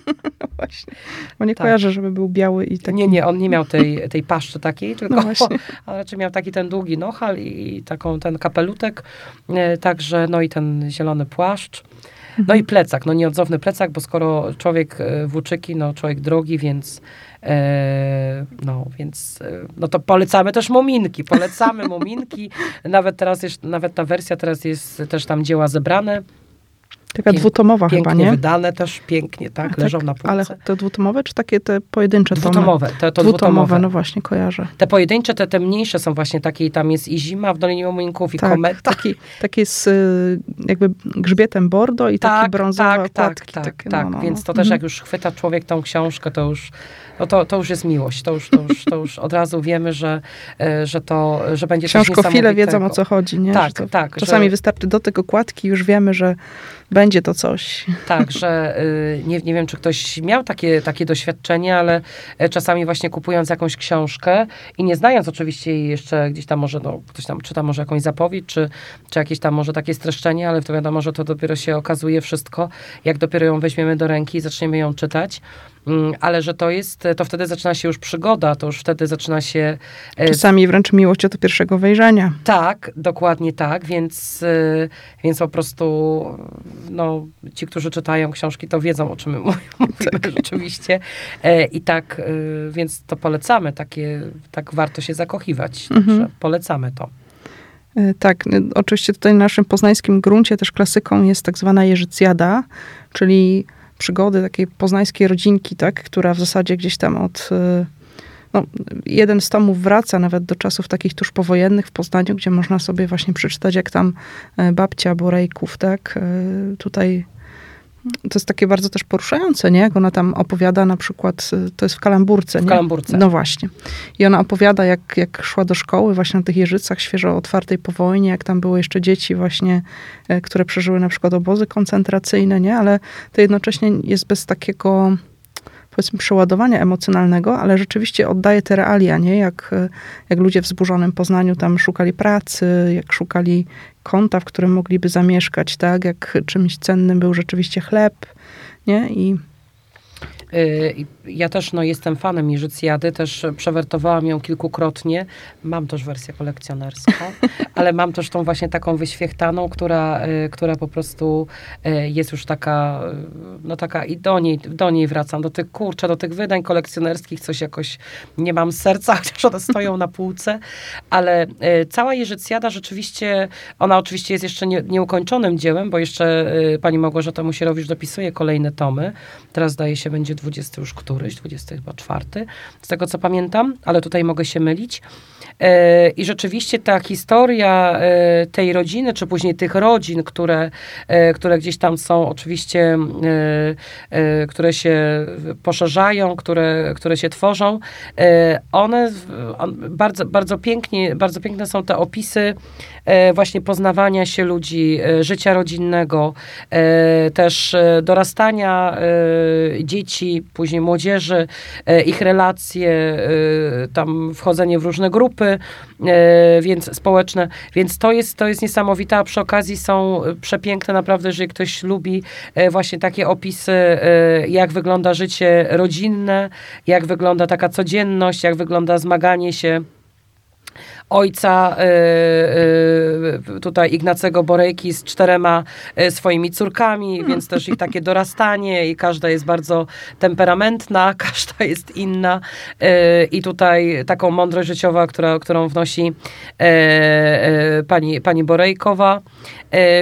Właśnie. Bo nie Tak. kojarzę, żeby był biały i taki... Nie, nie, on nie miał tej, tej paszczy takiej, tylko No właśnie. ale raczej miał taki ten długi nohal i taką ten kapelutek, e, także no i ten zielony płaszcz. No Mhm. i plecak, no nieodzowny plecak, bo skoro człowiek e, włóczyki, no człowiek drogi, więc e, no więc e, no to polecamy też muminki, polecamy muminki, nawet teraz jest, nawet ta wersja teraz jest też tam dzieła zebrane, Taka pięk- dwutomowa chyba, nie? wydane też, pięknie, tak, A leżą na półce. Ale te dwutomowe, czy takie te pojedyncze tomy? Dwutomowe, to, to dwutomowe, dwutomowe. no właśnie, kojarzę. Te pojedyncze, te, te mniejsze są właśnie takie, i tam jest i zima w Dolinie Muminków, i Tak, kometa. taki, taki z y, jakby grzbietem bordo i takie brązowe tak, tak, tak, takie, tak. no, no, Więc no. to też Mhm. jak już chwyta człowiek tą książkę, to już, no to, to już jest miłość. To już, to już, to już od razu wiemy, że, e, że to, że będzie Książkofile wiedzą o co chodzi, nie? Tak, to tak, Czasami że- wystarczy dotyk okładki, już wiemy, że będzie to coś. Tak, że y, nie, nie wiem, czy ktoś miał takie, takie doświadczenie, ale e, czasami właśnie kupując jakąś książkę i nie znając oczywiście jej jeszcze gdzieś tam może, no, ktoś tam czyta może jakąś zapowiedź, czy, czy jakieś tam może takie streszczenie, ale to wiadomo, że to dopiero się okazuje wszystko, jak dopiero ją weźmiemy do ręki i zaczniemy ją czytać. Mm, Ale że to jest, to wtedy zaczyna się już przygoda, to już wtedy zaczyna się e, Czasami wręcz miłość od pierwszego wejrzenia. tak, dokładnie tak, więc, y, więc po prostu no, ci, którzy czytają książki, to wiedzą, o czym my mówimy, rzeczywiście. E, I tak, więc to polecamy, takie, tak warto się zakochiwać. Mhm. Polecamy to. E, tak, oczywiście tutaj na naszym poznańskim gruncie też klasyką jest tak zwana Jeżycjada, czyli przygody takiej poznańskiej rodzinki, tak, która w zasadzie gdzieś tam od no, jeden z tomów wraca nawet do czasów takich tuż powojennych w Poznaniu, gdzie można sobie właśnie przeczytać, jak tam babcia Borejków, tak, tutaj to jest takie bardzo też poruszające, nie? Jak ona tam opowiada na przykład, y, to jest w Kalamburce, w nie? Kalamburce. No właśnie. I ona opowiada, jak, jak szła do szkoły właśnie na tych Jeżycach, świeżo otwartej po wojnie, jak tam były jeszcze dzieci właśnie, e, które przeżyły na przykład obozy koncentracyjne, nie? Ale to jednocześnie jest bez takiego powiedzmy przeładowania emocjonalnego, ale rzeczywiście oddaje te realia, nie? Jak, jak ludzie w zburzonym Poznaniu tam szukali pracy, jak szukali kąta, w którym mogliby zamieszkać, tak? Jak czymś cennym był rzeczywiście chleb, nie? I ja też no, jestem fanem Jeżycjady, też przewertowałam ją kilkukrotnie. Mam też wersję kolekcjonerską, ale mam też tą właśnie taką wyświechtaną, która, y, która po prostu y, jest już taka, no taka i do niej, do niej wracam, do tych kurczę, do tych wydań kolekcjonerskich, coś jakoś nie mam serca, chociaż one stoją na półce, ale cała Jeżycjada rzeczywiście, ona oczywiście jest jeszcze nie, nieukończonym dziełem, bo jeszcze pani Małgorzata Musierowicz dopisuje kolejne tomy. Teraz zdaje się będzie 20 już któryś, 24, z tego co pamiętam, ale tutaj mogę się mylić. E, I rzeczywiście ta historia e, tej rodziny, czy później tych rodzin, które, e, które gdzieś tam są oczywiście, które się poszerzają, które, które się tworzą, one bardzo, bardzo pięknie, bardzo piękne są te opisy właśnie poznawania się ludzi, życia rodzinnego, też dorastania dzieci, później młodzieży, ich relacje, tam wchodzenie w różne grupy, e, więc społeczne, więc to jest, to jest niesamowite, a przy okazji są przepiękne naprawdę, jeżeli ktoś lubi e, właśnie takie opisy, e, jak wygląda życie rodzinne, jak wygląda taka codzienność, jak wygląda zmaganie się ojca y, y, tutaj Ignacego Borejki z czterema y, swoimi córkami, więc też ich takie dorastanie i każda jest bardzo temperamentna, każda jest inna i tutaj taką mądrość życiowa, która, którą wnosi pani, pani Borejkowa.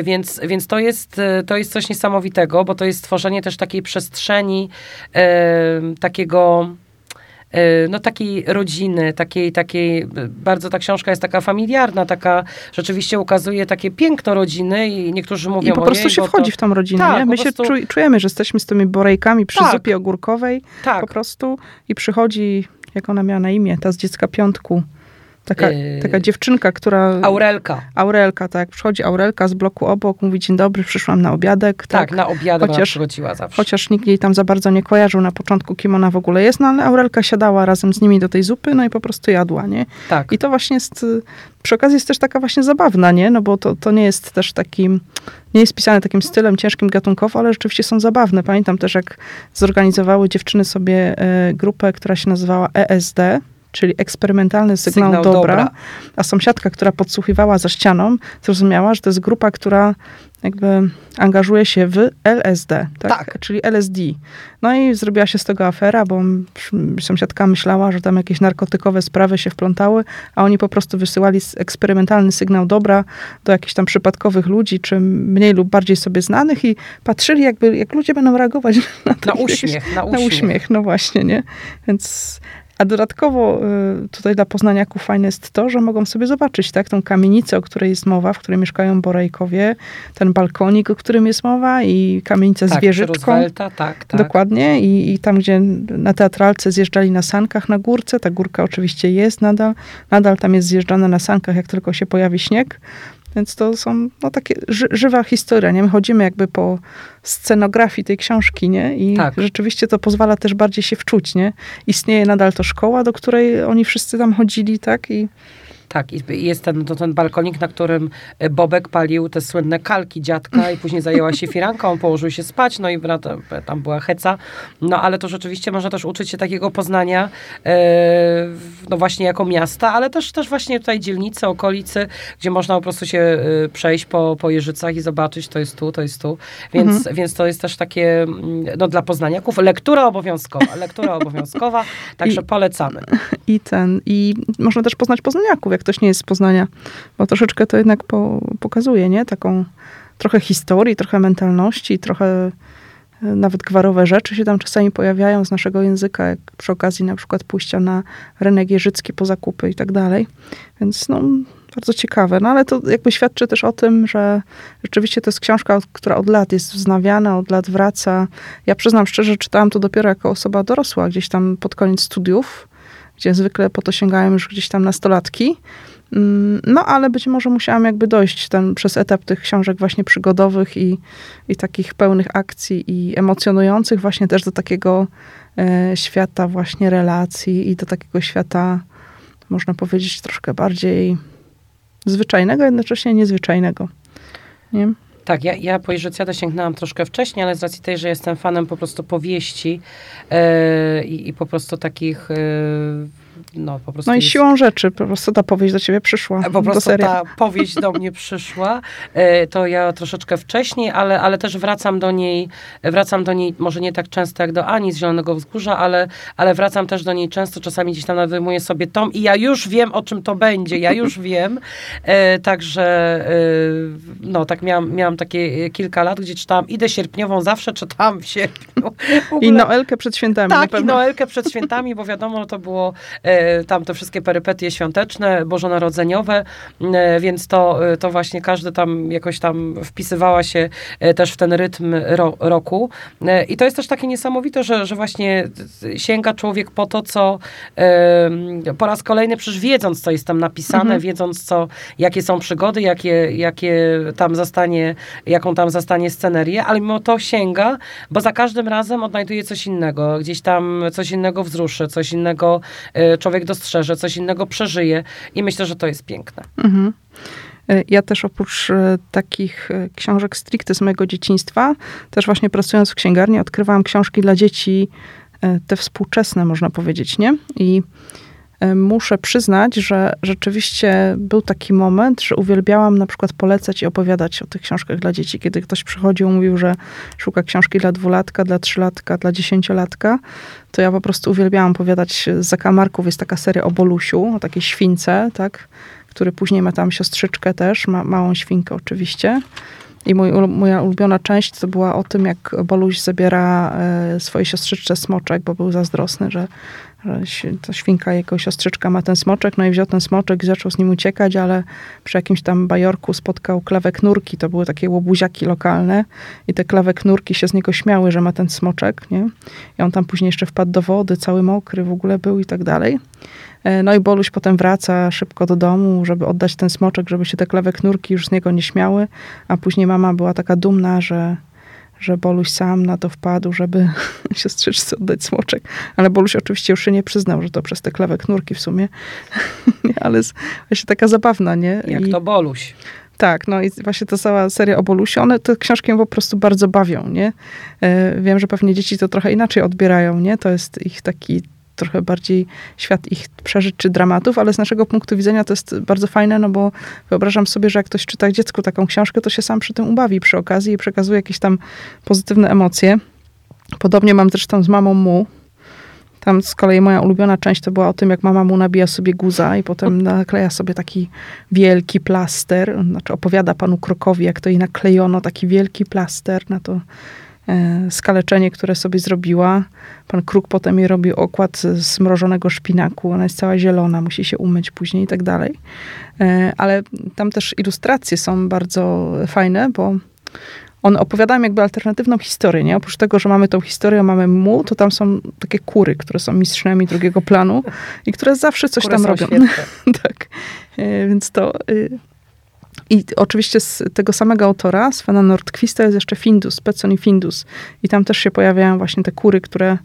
Więc, więc to, jest, to jest coś niesamowitego, bo to jest stworzenie też takiej przestrzeni, takiego no takiej rodziny, takiej, takiej, bardzo ta książka jest taka familiarna, taka rzeczywiście ukazuje takie piękno rodziny i niektórzy mówią I po prostu się wchodzi to... w tą rodzinę, tak? My się prostu... czujemy, że jesteśmy z tymi borejkami przy tak. zupie ogórkowej tak. po prostu i przychodzi, jak ona miała na imię, ta z dziecka piątku, Taka, yy, taka dziewczynka, która... Aurelka. Aurelka, tak. Przychodzi Aurelka z bloku obok, mówi dzień dobry, przyszłam na obiadek. Tak, tak na obiadek chociaż, przychodziła zawsze. Chociaż nikt jej tam za bardzo nie kojarzył na początku, kim ona w ogóle jest, no ale Aurelka siadała razem z nimi do tej zupy, no i po prostu jadła, nie? Tak. I to właśnie jest, przy okazji jest też taka właśnie zabawna, nie? No bo to, to nie jest też takim, nie jest pisane takim stylem ciężkim gatunkowo, ale rzeczywiście są zabawne. Pamiętam też, jak zorganizowały dziewczyny sobie e, grupę, która się nazywała ESD, czyli eksperymentalny sygnał, sygnał dobra, dobra, a sąsiadka, która podsłuchiwała za ścianą, zrozumiała, że to jest grupa, która jakby angażuje się w LSD, tak? tak? Czyli LSD. No i zrobiła się z tego afera, bo sąsiadka myślała, że tam jakieś narkotykowe sprawy się wplątały, a oni po prostu wysyłali eksperymentalny sygnał dobra do jakichś tam przypadkowych ludzi, czy mniej lub bardziej sobie znanych i patrzyli jakby, jak ludzie będą reagować na, na uśmiech, na uśmiech. Na uśmiech, no właśnie, nie? Więc a dodatkowo y, tutaj dla poznaniaków fajne jest to, że mogą sobie zobaczyć tak, tą kamienicę, o której jest mowa, w której mieszkają Borejkowie, ten balkonik, o którym jest mowa i kamienicę tak, z wieżyczką. tak, tak. Dokładnie. I, I tam, gdzie na teatralce zjeżdżali na sankach na górce, ta górka oczywiście jest nadal. Nadal tam jest zjeżdżane na sankach, jak tylko się pojawi śnieg. Więc to są no, takie ży żywa historia, nie? My chodzimy jakby po scenografii tej książki, nie? I tak. rzeczywiście to pozwala też bardziej się wczuć, nie? Istnieje nadal to szkoła, do której oni wszyscy tam chodzili, tak? I tak, jest ten, to ten balkonik, na którym e, Bobek palił te słynne kalki dziadka i później zajęła się firanką, położył się spać, no i tam była heca. No ale to rzeczywiście można też uczyć się takiego poznania, e, no właśnie jako miasta, ale też, też właśnie tutaj dzielnicy, okolicy, gdzie można po prostu się e, przejść po, po Jeżycach i zobaczyć, to jest tu, to jest tu. Więc, mhm. więc to jest też takie, mm, no dla poznaniaków, lektura obowiązkowa, lektura obowiązkowa, także I, polecamy. i ten, i można też poznać poznaniaków, jak ktoś nie jest z Poznania, bo troszeczkę to jednak po, pokazuje, nie? Taką trochę historii, trochę mentalności, trochę e, nawet gwarowe rzeczy się tam czasami pojawiają z naszego języka, jak przy okazji na przykład pójścia na rynek jeżycki po zakupy i tak dalej. Więc no, bardzo ciekawe. No ale to jakby świadczy też o tym, że rzeczywiście to jest książka, która od lat jest wznawiana, od lat wraca. Ja przyznam szczerze, czytałam to dopiero jako osoba dorosła, gdzieś tam pod koniec studiów, gdzie zwykle po to sięgają już gdzieś tam nastolatki. Mm, no, ale być może musiałam jakby dojść ten, przez etap tych książek właśnie przygodowych i, i takich pełnych akcji i emocjonujących właśnie też do takiego e, świata właśnie relacji i do takiego świata, można powiedzieć, troszkę bardziej zwyczajnego, jednocześnie niezwyczajnego. Nie? Tak, ja, ja po Iżycjadę sięgnęłam troszkę wcześniej, ale z racji tej, że jestem fanem po prostu powieści yy, i, po prostu takich yy, no po prostu. No i jest... siłą rzeczy, po prostu ta powieść do ciebie przyszła. Po prostu ta powieść do mnie przyszła. E, to ja troszeczkę wcześniej, ale, ale też wracam do niej, wracam do niej może nie tak często jak do Ani z Zielonego Wzgórza, ale, ale wracam też do niej często, czasami gdzieś tam nadwyjmuję sobie tom i ja już wiem, o czym to będzie, ja już wiem. E, także e, no tak miałam, miałam takie kilka lat, gdzie czytałam Idę Sierpniową, zawsze czytałam w sierpniu. W I Noelkę przed świętami. Tak, i Noelkę przed świętami, bo wiadomo, to było E, tam te wszystkie perypetie świąteczne, bożonarodzeniowe, e, więc to, e, to właśnie każdy tam jakoś tam wpisywała się też w ten rytm ro, roku. I to jest też takie niesamowite, że, że właśnie sięga człowiek po to, co po raz kolejny przecież wiedząc, co jest tam napisane, mhm. wiedząc, co, jakie są przygody, jakie, jakie tam zastanie, jaką tam zastanie scenerię, ale mimo to sięga, bo za każdym razem odnajduje coś innego, gdzieś tam coś innego wzruszy, coś innego człowiek dostrzeże, coś innego przeżyje i myślę, że to jest piękne. Mhm. E, ja też oprócz e, takich e, książek stricte z mojego dzieciństwa, też właśnie pracując w księgarni, odkrywałam książki dla dzieci, te współczesne, można powiedzieć, nie? I muszę przyznać, że rzeczywiście był taki moment, że uwielbiałam na przykład polecać i opowiadać o tych książkach dla dzieci. Kiedy ktoś przychodził, mówił, że szuka książki dla dwulatka, dla trzylatka, dla dziesięciolatka, to ja po prostu uwielbiałam opowiadać. Z zakamarków jest taka seria o Bolusiu, o takiej śwince, tak? który później ma tam siostrzyczkę też, ma małą świnkę oczywiście. I mój, moja ulubiona część to była o tym, jak Boluś zabiera e, swojej siostrzyczce smoczek, bo był zazdrosny, że ta świnka, jego siostrzyczka ma ten smoczek, no i wziął ten smoczek i zaczął z nim uciekać, ale przy jakimś tam bajorku spotkał klawek nurki, to były takie łobuziaki lokalne i te klawek nurki się z niego śmiały, że ma ten smoczek, nie? I on tam później jeszcze wpadł do wody, cały mokry w ogóle był i tak dalej. E, no i Boluś potem wraca szybko do domu, żeby oddać ten smoczek, żeby się te klawek nurki już z niego nie śmiały, a później mama była taka dumna, że że Boluś sam na to wpadł, żeby siostrzyczce oddać smoczek. Ale Boluś oczywiście już się nie przyznał, że to przez te klawek nurki w sumie. Ale jest właśnie taka zabawna, nie? Jak I... to Boluś. Tak, no i właśnie ta cała seria o Bolusiu, one te książki po prostu bardzo bawią, nie? E, wiem, że pewnie dzieci to trochę inaczej odbierają, nie? To jest ich taki trochę bardziej świat ich przeżyć czy dramatów, ale z naszego punktu widzenia to jest bardzo fajne, no bo wyobrażam sobie, że jak ktoś czyta dziecku taką książkę, to się sam przy tym ubawi przy okazji i przekazuje jakieś tam pozytywne emocje. Podobnie mam też tam z mamą mu. Tam z kolei moja ulubiona część to była o tym, jak mama mu nabija sobie guza i potem nakleja sobie taki wielki plaster. Znaczy opowiada panu Krokowi, jak to jej naklejono, taki wielki plaster na to skaleczenie, które sobie zrobiła. Pan Kruk potem jej robi okład z mrożonego szpinaku. Ona jest cała zielona, musi się umyć później i tak dalej. E, ale tam też ilustracje są bardzo fajne, bo one opowiadają jakby alternatywną historię, nie? Oprócz tego, że mamy tą historię, mamy mu, to tam są takie kury, które są mistrzami drugiego planu i które zawsze coś Kury tam robią. tak. E, więc to y, i oczywiście z tego samego autora, Svena Nordquista, jest jeszcze Findus, Petson i Findus. I tam też się pojawiają właśnie te kury, które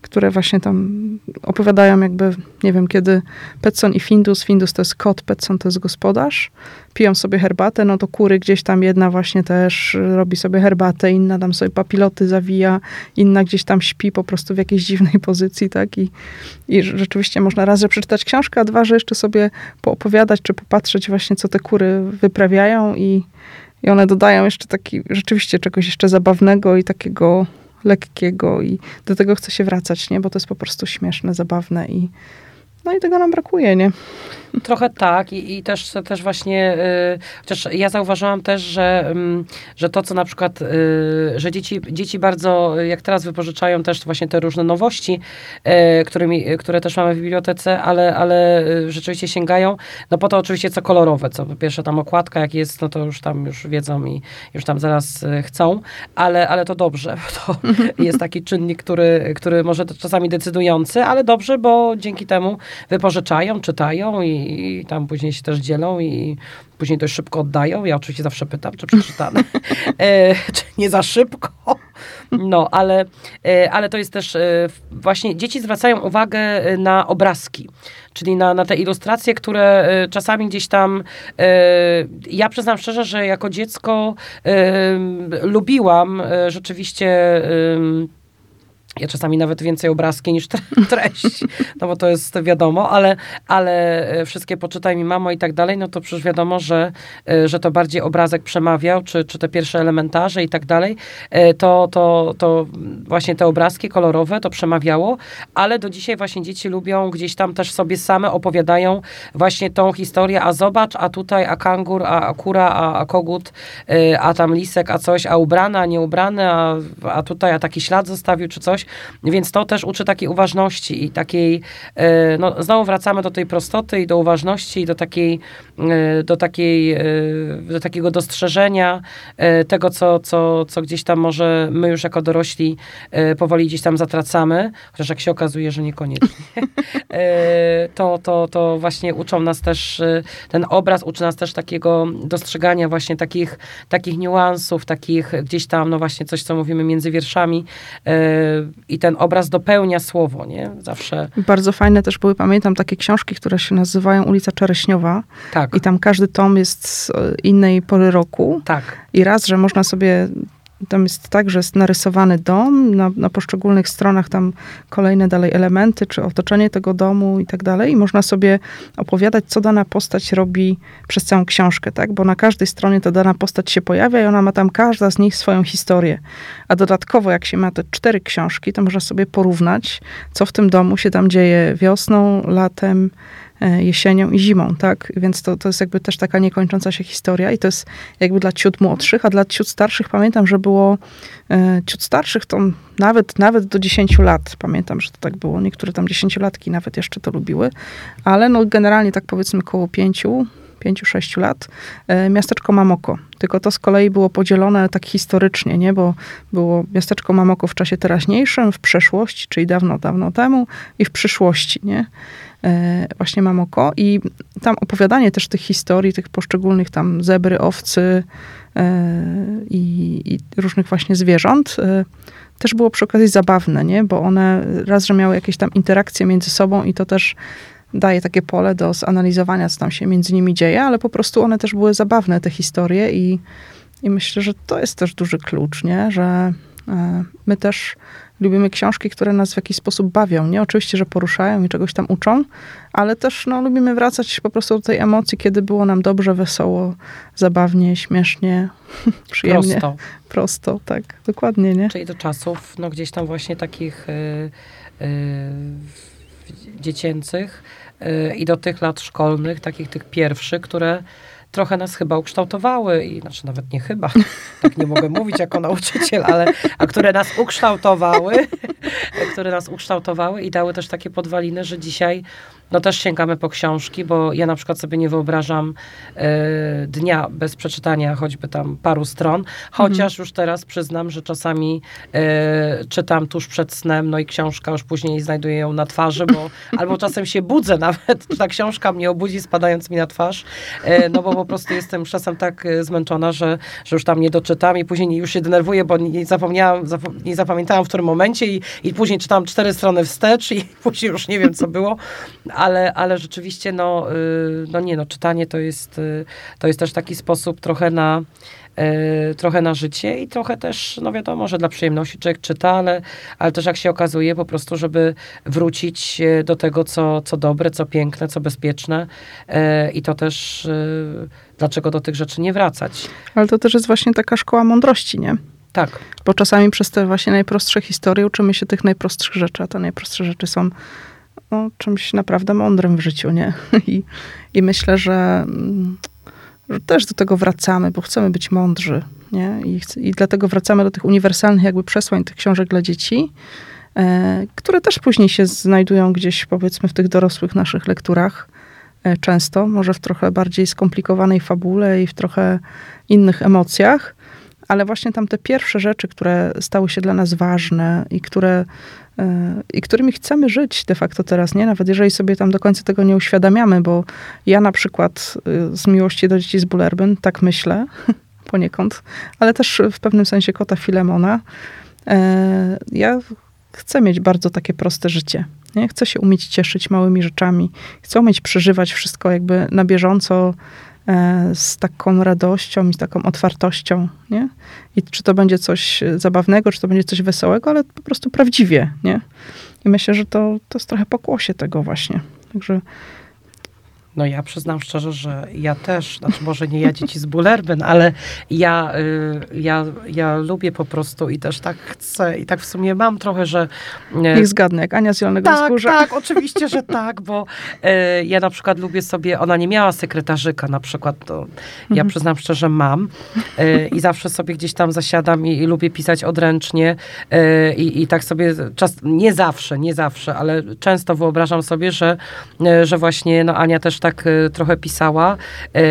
które właśnie tam opowiadają jakby, nie wiem, kiedy Petson i Findus, Findus to jest kot, Petson to jest gospodarz, piją sobie herbatę, no to kury gdzieś tam jedna właśnie też robi sobie herbatę, inna tam sobie papiloty zawija, inna gdzieś tam śpi po prostu w jakiejś dziwnej pozycji, tak? I, i rzeczywiście można raz, że przeczytać książkę, a dwa, że jeszcze sobie poopowiadać, czy popatrzeć właśnie, co te kury wyprawiają i, i one dodają jeszcze taki, rzeczywiście czegoś jeszcze zabawnego i takiego lekkiego i do tego chcę się wracać, nie? Bo to jest po prostu śmieszne, zabawne i, No i tego nam brakuje, nie? Trochę tak i, i też, też właśnie, y, chociaż ja zauważyłam też, że, y, że to, co na przykład, y, że dzieci, dzieci bardzo, jak teraz wypożyczają też właśnie te różne nowości, y, którymi, które też mamy w bibliotece, ale, ale y, rzeczywiście sięgają, no po to oczywiście co kolorowe, co po pierwsze tam okładka jak jest, no to już tam już wiedzą i już tam zaraz y, chcą, ale, ale to dobrze, to jest taki czynnik, który, który może czasami decydujący, ale dobrze, bo dzięki temu wypożyczają, czytają i i tam później się też dzielą i później dość szybko oddają. Ja oczywiście zawsze pytam, czy przeczytane, e, czy nie za szybko. No, ale, e, ale to jest też e, właśnie, dzieci zwracają uwagę e, na obrazki, czyli na, na te ilustracje, które czasami gdzieś tam, ja przyznam szczerze, że jako dziecko lubiłam rzeczywiście ja czasami nawet więcej obrazki niż treść, no bo to jest wiadomo, ale, ale e, wszystkie poczytaj mi mamo i tak dalej, no to przecież wiadomo, że, e, że to bardziej obrazek przemawiał, czy, czy te pierwsze elementarze i tak dalej, e, to, to, to właśnie te obrazki kolorowe to przemawiało, ale do dzisiaj właśnie dzieci lubią gdzieś tam też sobie same opowiadają właśnie tą historię, a zobacz, a tutaj, a kangur, a, kura, a, a kogut, a tam lisek, a coś, a ubrany, a nie ubrany, a, a tutaj, a taki ślad zostawił, czy coś, więc to też uczy takiej uważności i takiej, e, no znowu wracamy do tej prostoty i do uważności i do takiej, e, do takiej, e, do takiego dostrzeżenia tego, co, co, co gdzieś tam może my już jako dorośli powoli gdzieś tam zatracamy, chociaż jak się okazuje, że niekoniecznie. to, to, to właśnie uczą nas też, ten obraz uczy nas też takiego dostrzegania właśnie takich, takich niuansów, takich gdzieś tam, no właśnie coś, co mówimy między wierszami, i ten obraz dopełnia słowo, nie? Zawsze. Bardzo fajne też były, pamiętam, takie książki, które się nazywają Ulica Czereśniowa. Tak. I tam każdy tom jest z innej pory roku. Tak. I raz, że można sobie tam jest tak, że jest narysowany dom, na, na, poszczególnych stronach tam kolejne dalej elementy, czy otoczenie tego domu i tak dalej. I można sobie opowiadać, co dana postać robi przez całą książkę, tak? Bo na każdej stronie ta dana postać się pojawia i ona ma tam każda z nich swoją historię. A dodatkowo, jak się ma te cztery książki, to można sobie porównać, co w tym domu się tam dzieje wiosną, latem, jesienią i zimą, tak? Więc to, to jest jakby też taka niekończąca się historia i to jest jakby dla ciut młodszych, a dla ciut starszych pamiętam, że było e, ciut starszych to nawet, nawet do 10 lat. Pamiętam, że to tak było. Niektóre tam dziesięciolatki nawet jeszcze to lubiły, ale no generalnie tak powiedzmy koło pięciu, 5-6 lat, e, miasteczko Mamoko. Tylko to z kolei było podzielone tak historycznie, nie? bo było miasteczko Mamoko w czasie teraźniejszym, w przeszłości, czyli dawno, dawno temu i w przyszłości. Nie? E, właśnie Mamoko i tam opowiadanie też tych historii, tych poszczególnych tam zebry, owcy e, i, i różnych właśnie zwierząt e, też było przy okazji zabawne, nie? Bo one raz, że miały jakieś tam interakcje między sobą i to też daje takie pole do zanalizowania, co tam się między nimi dzieje, ale po prostu one też były zabawne, te historie i, i myślę, że to jest też duży klucz, nie? Że my też Lubimy książki, które nas w jakiś sposób bawią, nie? Oczywiście, że poruszają i czegoś tam uczą, ale też no, lubimy wracać po prostu do tej emocji, kiedy było nam dobrze, wesoło, zabawnie, śmiesznie, przyjemnie. Prosto. Prosto, tak, dokładnie, nie? Czyli do czasów, no gdzieś tam właśnie takich y, y, dziecięcych y, i do tych lat szkolnych, takich tych pierwszych, które trochę nas chyba ukształtowały, i znaczy nawet nie chyba, tak nie mogę mówić jako nauczyciel, ale a które nas ukształtowały, które nas ukształtowały i dały też takie podwaliny, że dzisiaj no też sięgamy po książki, bo ja na przykład sobie nie wyobrażam e, dnia bez przeczytania choćby tam paru stron, chociaż mhm. już teraz przyznam, że czasami e, czytam tuż przed snem, no i książka już później znajduję ją na twarzy, bo albo czasem się budzę nawet, ta książka mnie obudzi spadając mi na twarz, e, no bo po prostu jestem już czasem tak zmęczona, że, że już tam nie doczytam i później już się denerwuję, bo nie zapomniałam, nie zapamiętałam w którym momencie i, i później czytałam cztery strony wstecz i później już nie wiem, co było, ale, ale rzeczywiście, no, y, no nie, no, czytanie to jest, y, to jest też taki sposób trochę na, y, trochę na życie i trochę też, no wiadomo, że dla przyjemności człowiek czyta, ale, ale też jak się okazuje, po prostu, żeby wrócić do tego, co, co dobre, co piękne, co bezpieczne i to też, dlaczego do tych rzeczy nie wracać. Ale to też jest właśnie taka szkoła mądrości, nie? Tak. Bo czasami przez te właśnie najprostsze historie uczymy się tych najprostszych rzeczy, a te najprostsze rzeczy są no, czymś naprawdę mądrym w życiu, nie? I, i myślę, że, mm, że też do tego wracamy, bo chcemy być mądrzy, nie? I, I dlatego wracamy do tych uniwersalnych jakby przesłań tych książek dla dzieci, e, które też później się znajdują gdzieś, powiedzmy, w tych dorosłych naszych lekturach e, często, może w trochę bardziej skomplikowanej fabule i w trochę innych emocjach, ale właśnie tam te pierwsze rzeczy, które stały się dla nas ważne i które e, i którymi chcemy żyć de facto teraz, nie? Nawet jeżeli sobie tam do końca tego nie uświadamiamy, bo ja na przykład y, z miłości do dzieci z Bullerbyn tak myślę, poniekąd, ale też w pewnym sensie kota Filemona. E, ja chcę mieć bardzo takie proste życie. Nie? Chcę się umieć cieszyć małymi rzeczami. Chcę umieć przeżywać wszystko jakby na bieżąco, z taką radością i z taką otwartością, nie? I czy to będzie coś zabawnego, czy to będzie coś wesołego, ale po prostu prawdziwie, nie? I myślę, że to, to jest trochę pokłosie tego właśnie. Także no ja przyznam szczerze, że ja też, znaczy może nie ja dzieci z Bullerbyn, ale ja, y, ja, ja lubię po prostu i też tak chcę i tak w sumie mam trochę, że... Y, Niech zgadnę, jak Ania z Zielonego tak, Wzgórza. Tak, oczywiście, że tak, bo y, ja na przykład lubię sobie, ona nie miała sekretarzyka na przykład, to ja mhm. przyznam szczerze mam y, i zawsze sobie gdzieś tam zasiadam i, i lubię pisać odręcznie y, i, i tak sobie czas, nie zawsze, nie zawsze, ale często wyobrażam sobie, że, y, że właśnie no Ania też tak y, trochę pisała,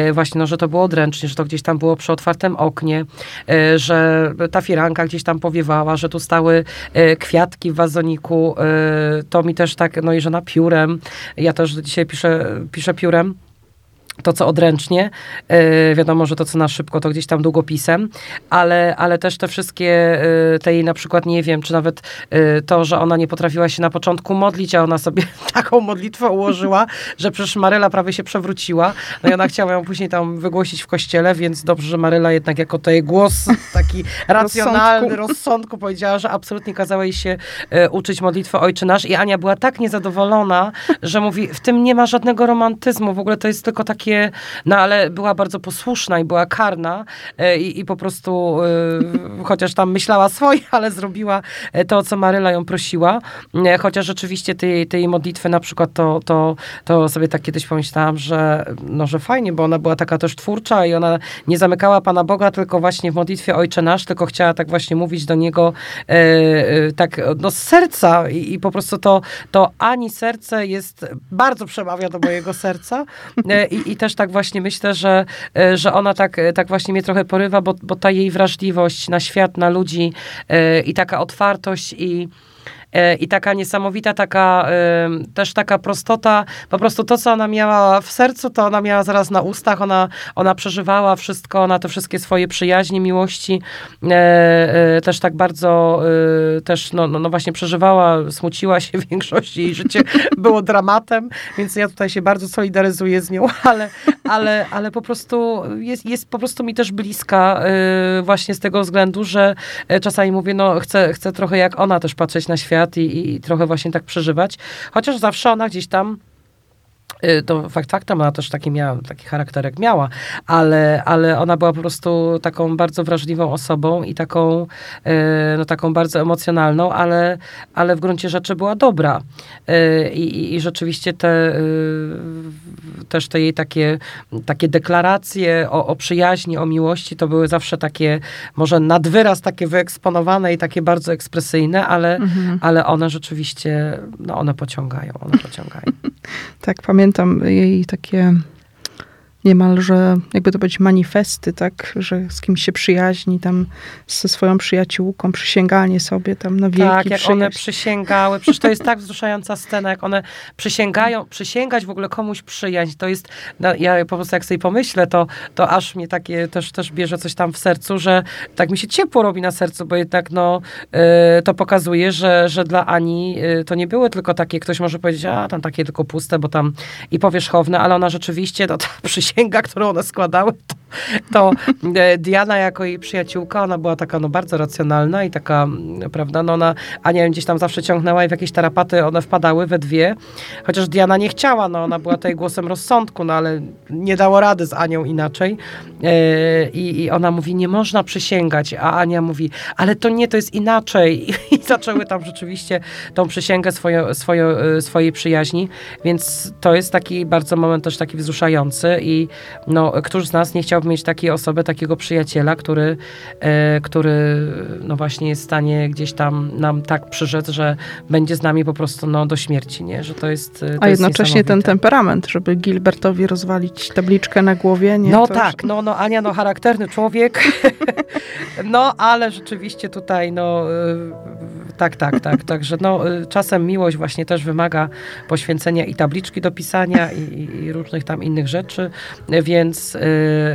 y, właśnie, no, że to było odręcznie, że to gdzieś tam było przy otwartym oknie, y, że ta firanka gdzieś tam powiewała, że tu stały kwiatki w wazoniku, to mi też tak, no i że na piórem, ja też dzisiaj piszę, piszę piórem, to, co odręcznie, yy, wiadomo, że to, co na szybko, to gdzieś tam długopisem, ale, ale też te wszystkie, yy, te jej na przykład, nie wiem, czy nawet yy, to, że ona nie potrafiła się na początku modlić, a ona sobie taką modlitwę ułożyła, że przecież Maryla prawie się przewróciła, no i ona chciała ją później tam wygłosić w kościele, więc dobrze, że Maryla jednak jako tej głos taki racjonalny, rozsądku. rozsądku powiedziała, że absolutnie kazała jej się uczyć modlitwę Ojczy Nasz i Ania była tak niezadowolona, że mówi, w tym nie ma żadnego romantyzmu, w ogóle to jest tylko takie takie, no ale była bardzo posłuszna i była karna e, i, i po prostu, e, chociaż tam myślała swoje, ale zrobiła e, to, co Maryla ją prosiła. Chociaż rzeczywiście tej, tej modlitwy na przykład to, to, to sobie tak kiedyś pomyślałam, że, no, że fajnie, bo ona była taka też twórcza i ona nie zamykała Pana Boga tylko właśnie w modlitwie Ojcze Nasz, tylko chciała tak właśnie mówić do Niego tak no, z serca i, i po prostu to, to Ani serce jest, bardzo przemawia do mojego serca i też tak właśnie myślę, że, e, że ona tak, e, tak właśnie mnie trochę porywa, bo, bo ta jej wrażliwość na świat, na ludzi e, i taka otwartość i i taka niesamowita, taka też taka prostota, po prostu to, co ona miała w sercu, to ona miała zaraz na ustach, ona, ona przeżywała wszystko, ona te wszystkie swoje przyjaźnie, miłości e, e, też tak bardzo też, no, no, no właśnie przeżywała, smuciła się w większości, jej życie. Było dramatem, więc ja tutaj się bardzo solidaryzuję z nią, ale, ale, ale po prostu jest, jest po prostu mi też bliska właśnie z tego względu, że czasami mówię, no chcę, chcę trochę jak ona też patrzeć na świat, świat i, i trochę właśnie tak przeżywać. Chociaż zawsze ona gdzieś tam y, to fakt faktem, ona też taki miała, taki charakterek miała, ale, ale ona była po prostu taką bardzo wrażliwą osobą i taką, y, no, taką bardzo emocjonalną, ale, ale w gruncie rzeczy była dobra. Y, I, i rzeczywiście te też te jej takie, takie deklaracje o, o przyjaźni, o miłości, to były zawsze takie, może nad wyraz takie wyeksponowane i takie bardzo ekspresyjne, ale, mhm. ale one rzeczywiście, no one pociągają, one pociągają. tak, pamiętam jej takie niemalże, jakby to być manifesty, tak, że z kimś się przyjaźni, tam ze swoją przyjaciółką, przysięganie sobie tam na wieki. Tak, jak przyjaźń. one przysięgały, przecież to jest tak wzruszająca scena, jak one przysięgają, przysięgać w ogóle komuś przyjaźń, to jest, no, ja po prostu jak sobie pomyślę, to, to aż mnie takie też, też bierze coś tam w sercu, że tak mi się ciepło robi na sercu, bo jednak no, yy, to pokazuje, że, że dla Ani yy, to nie były tylko takie, ktoś może powiedzieć, a tam takie tylko puste, bo tam i powierzchowne, ale ona rzeczywiście, to ta przysięga przysięga, którą one składały, to, to e, Diana jako jej przyjaciółka, ona była taka no bardzo racjonalna i taka, mm, prawda, no ona Ania ją gdzieś tam zawsze ciągnęła i w jakieś tarapaty one wpadały we dwie, chociaż Diana nie chciała, no ona była tutaj głosem rozsądku, no ale nie dało rady z Anią inaczej. E, i, i ona mówi, nie można przysięgać, a Ania mówi, ale to nie, to jest inaczej. I zaczęły tam rzeczywiście tą przysięgę swoje, swoje, swojej przyjaźni, więc to jest taki bardzo moment też taki wzruszający i no, któż z nas nie chciałby mieć takiej osoby, takiego przyjaciela, który, e, który no właśnie jest w stanie gdzieś tam nam tak przyrzec, że będzie z nami po prostu no, do śmierci, nie? Że to jest to A jest jednocześnie ten temperament, żeby Gilbertowi rozwalić tabliczkę na głowie, nie? No To tak, no, no Ania, no charakterny człowiek, no ale rzeczywiście tutaj, no y, tak, tak, tak, także no y, czasem miłość właśnie też wymaga poświęcenia i tabliczki do pisania i, i- różnych tam innych rzeczy, y, więc y,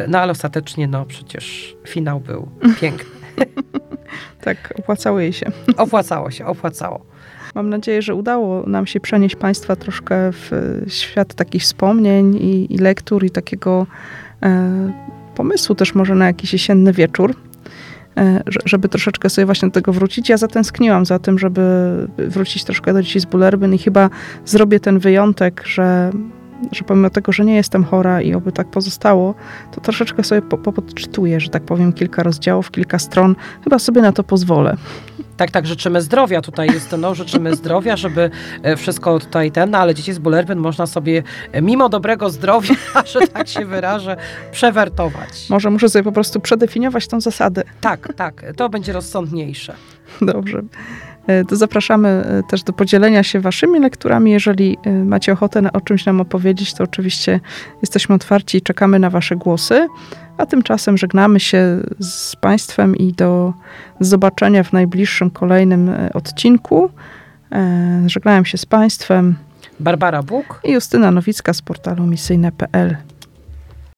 no ale ostatecznie no przecież finał był piękny. Tak, opłacało jej się. Opłacało się, opłacało. Mam nadzieję, że udało nam się przenieść Państwa troszkę w e, świat takich wspomnień i, i lektur i takiego e, pomysłu też może na jakiś jesienny wieczór, żeby troszeczkę sobie właśnie do tego wrócić. Ja zatęskniłam za tym, żeby wrócić troszkę do dzieci z Bullerbyn i chyba zrobię ten wyjątek, że że pomimo tego, że nie jestem chora i oby tak pozostało, to troszeczkę sobie po- popodczytuję, że tak powiem, kilka rozdziałów, kilka stron. Chyba sobie na to pozwolę. Tak, tak, życzymy zdrowia tutaj jest, no, życzymy zdrowia, żeby e, wszystko tutaj ten, no, ale dzieci z Bullerbyn można sobie e, mimo dobrego zdrowia, że tak się wyrażę, przewertować. Może muszę sobie po prostu przedefiniować tą zasadę. Tak, tak, to będzie rozsądniejsze. Dobrze. E, To zapraszamy e, też do podzielenia się waszymi lekturami. Jeżeli e, macie ochotę o czymś nam opowiedzieć, to oczywiście jesteśmy otwarci i czekamy na wasze głosy. A tymczasem żegnamy się z Państwem i do zobaczenia w najbliższym kolejnym odcinku. Żegnałem się z Państwem Barbara Bóg. i Justyna Nowicka z portalu misyjne.pl.